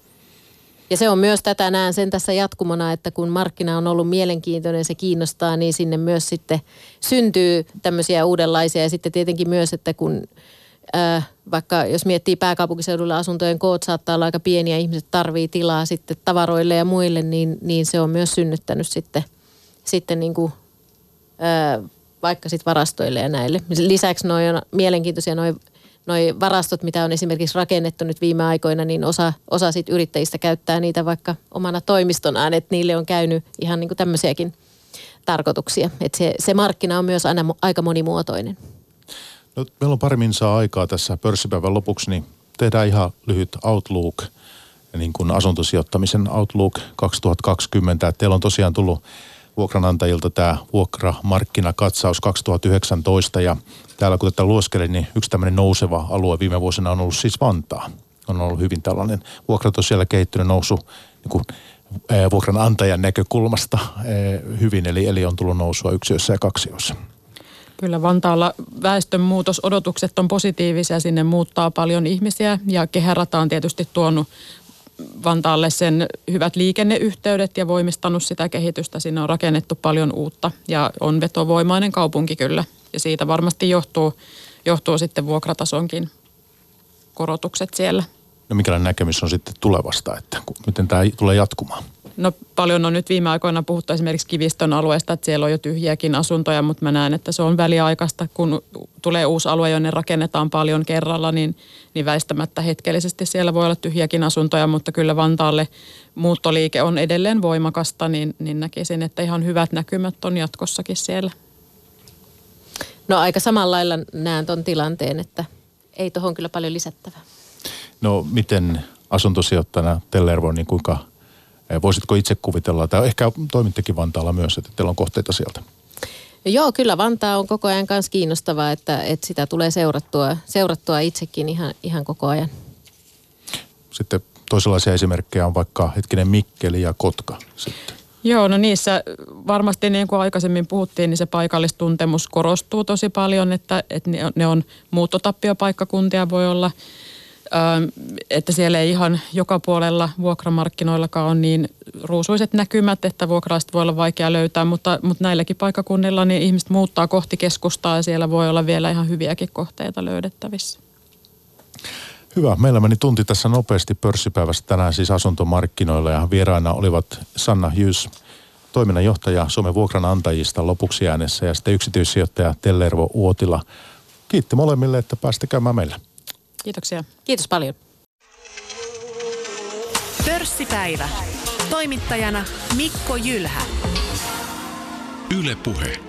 Ja se on myös tätä, näen sen tässä jatkumona, että kun markkina on ollut mielenkiintoinen ja se kiinnostaa, niin sinne myös sitten syntyy tämmöisiä uudenlaisia. Ja sitten tietenkin myös, että kun äh, vaikka jos miettii pääkaupunkiseudulla asuntojen koot saattaa olla aika pieniä, ihmiset tarvii tilaa sitten tavaroille ja muille, niin, niin se on myös synnyttänyt sitten, sitten niin kuin, äh, vaikka sitten varastoille ja näille. Lisäksi noin on mielenkiintoisia noin noi varastot, mitä on esimerkiksi rakennettu nyt viime aikoina, niin osa, osa sit yrittäjistä käyttää niitä vaikka omana toimistonaan, että niille on käynyt ihan niin tämmöisiäkin tarkoituksia. Että se, se markkina on myös aina aika monimuotoinen. No, meillä on pari saa aikaa tässä pörssipäivän lopuksi, niin tehdään ihan lyhyt Outlook, niin kuin asuntosijoittamisen Outlook 2020. Teillä on tosiaan tullut vuokranantajilta tämä vuokramarkkinakatsaus 2019 ja täällä kun tätä luoskelin, niin yksi tämmöinen nouseva alue viime vuosina on ollut siis Vantaa. On ollut hyvin tällainen vuokrat on siellä kehittynyt nousu niin kuin, vuokranantajan näkökulmasta hyvin, eli, eli on tullut nousua yksiössä ja kaksiossa. Kyllä Vantaalla väestönmuutosodotukset on positiivisia, sinne muuttaa paljon ihmisiä ja kehärata on tietysti tuonut Vantaalle sen hyvät liikenneyhteydet ja voimistanut sitä kehitystä. Sinne on rakennettu paljon uutta ja on vetovoimainen kaupunki kyllä. Ja siitä varmasti johtuu, johtuu sitten vuokratasonkin korotukset siellä. No mikälainen näkemys on sitten tulevasta, että miten tämä tulee jatkumaan? No paljon on nyt viime aikoina puhuttu esimerkiksi Kivistön alueesta, että siellä on jo tyhjiäkin asuntoja, mutta mä näen, että se on väliaikaista. Kun tulee uusi alue, jonne rakennetaan paljon kerralla, niin, niin väistämättä hetkellisesti siellä voi olla tyhjiäkin asuntoja, mutta kyllä Vantaalle muuttoliike on edelleen voimakasta, niin, niin näkisin, että ihan hyvät näkymät on jatkossakin siellä. No aika samalla lailla näen tuon tilanteen, että ei tuohon kyllä paljon lisättävää. No miten asuntosijoittajana Tellervo, niin kuinka Voisitko itse kuvitella, tai ehkä toimittekin Vantaalla myös, että teillä on kohteita sieltä? Joo, kyllä Vantaa on koko ajan myös kiinnostavaa, että, että sitä tulee seurattua, seurattua itsekin ihan, ihan koko ajan. Sitten toisenlaisia esimerkkejä on vaikka hetkinen Mikkeli ja Kotka sitten. Joo, no niissä varmasti niin kuin aikaisemmin puhuttiin, niin se paikallistuntemus korostuu tosi paljon, että, että ne on muuttotappioppaikkakuntia voi olla – että siellä ei ihan joka puolella vuokramarkkinoillakaan ole niin ruusuiset näkymät, että vuokraista voi olla vaikea löytää, mutta, mutta näilläkin paikakunnilla niin ihmiset muuttaa kohti keskustaa ja siellä voi olla vielä ihan hyviäkin kohteita löydettävissä. Hyvä. Meillä meni tunti tässä nopeasti pörssipäivästä tänään siis asuntomarkkinoilla ja vieraina olivat Sanna Hughes, toiminnanjohtaja Suomen vuokranantajista lopuksi äänessä ja sitten yksityissijoittaja Tellervo Uotila. Kiitti molemmille, että pääsitte käymään meillä. Kiitoksia. Kiitos paljon. Pörssipäivä. Toimittajana Mikko Jylhä. Yle Puhe.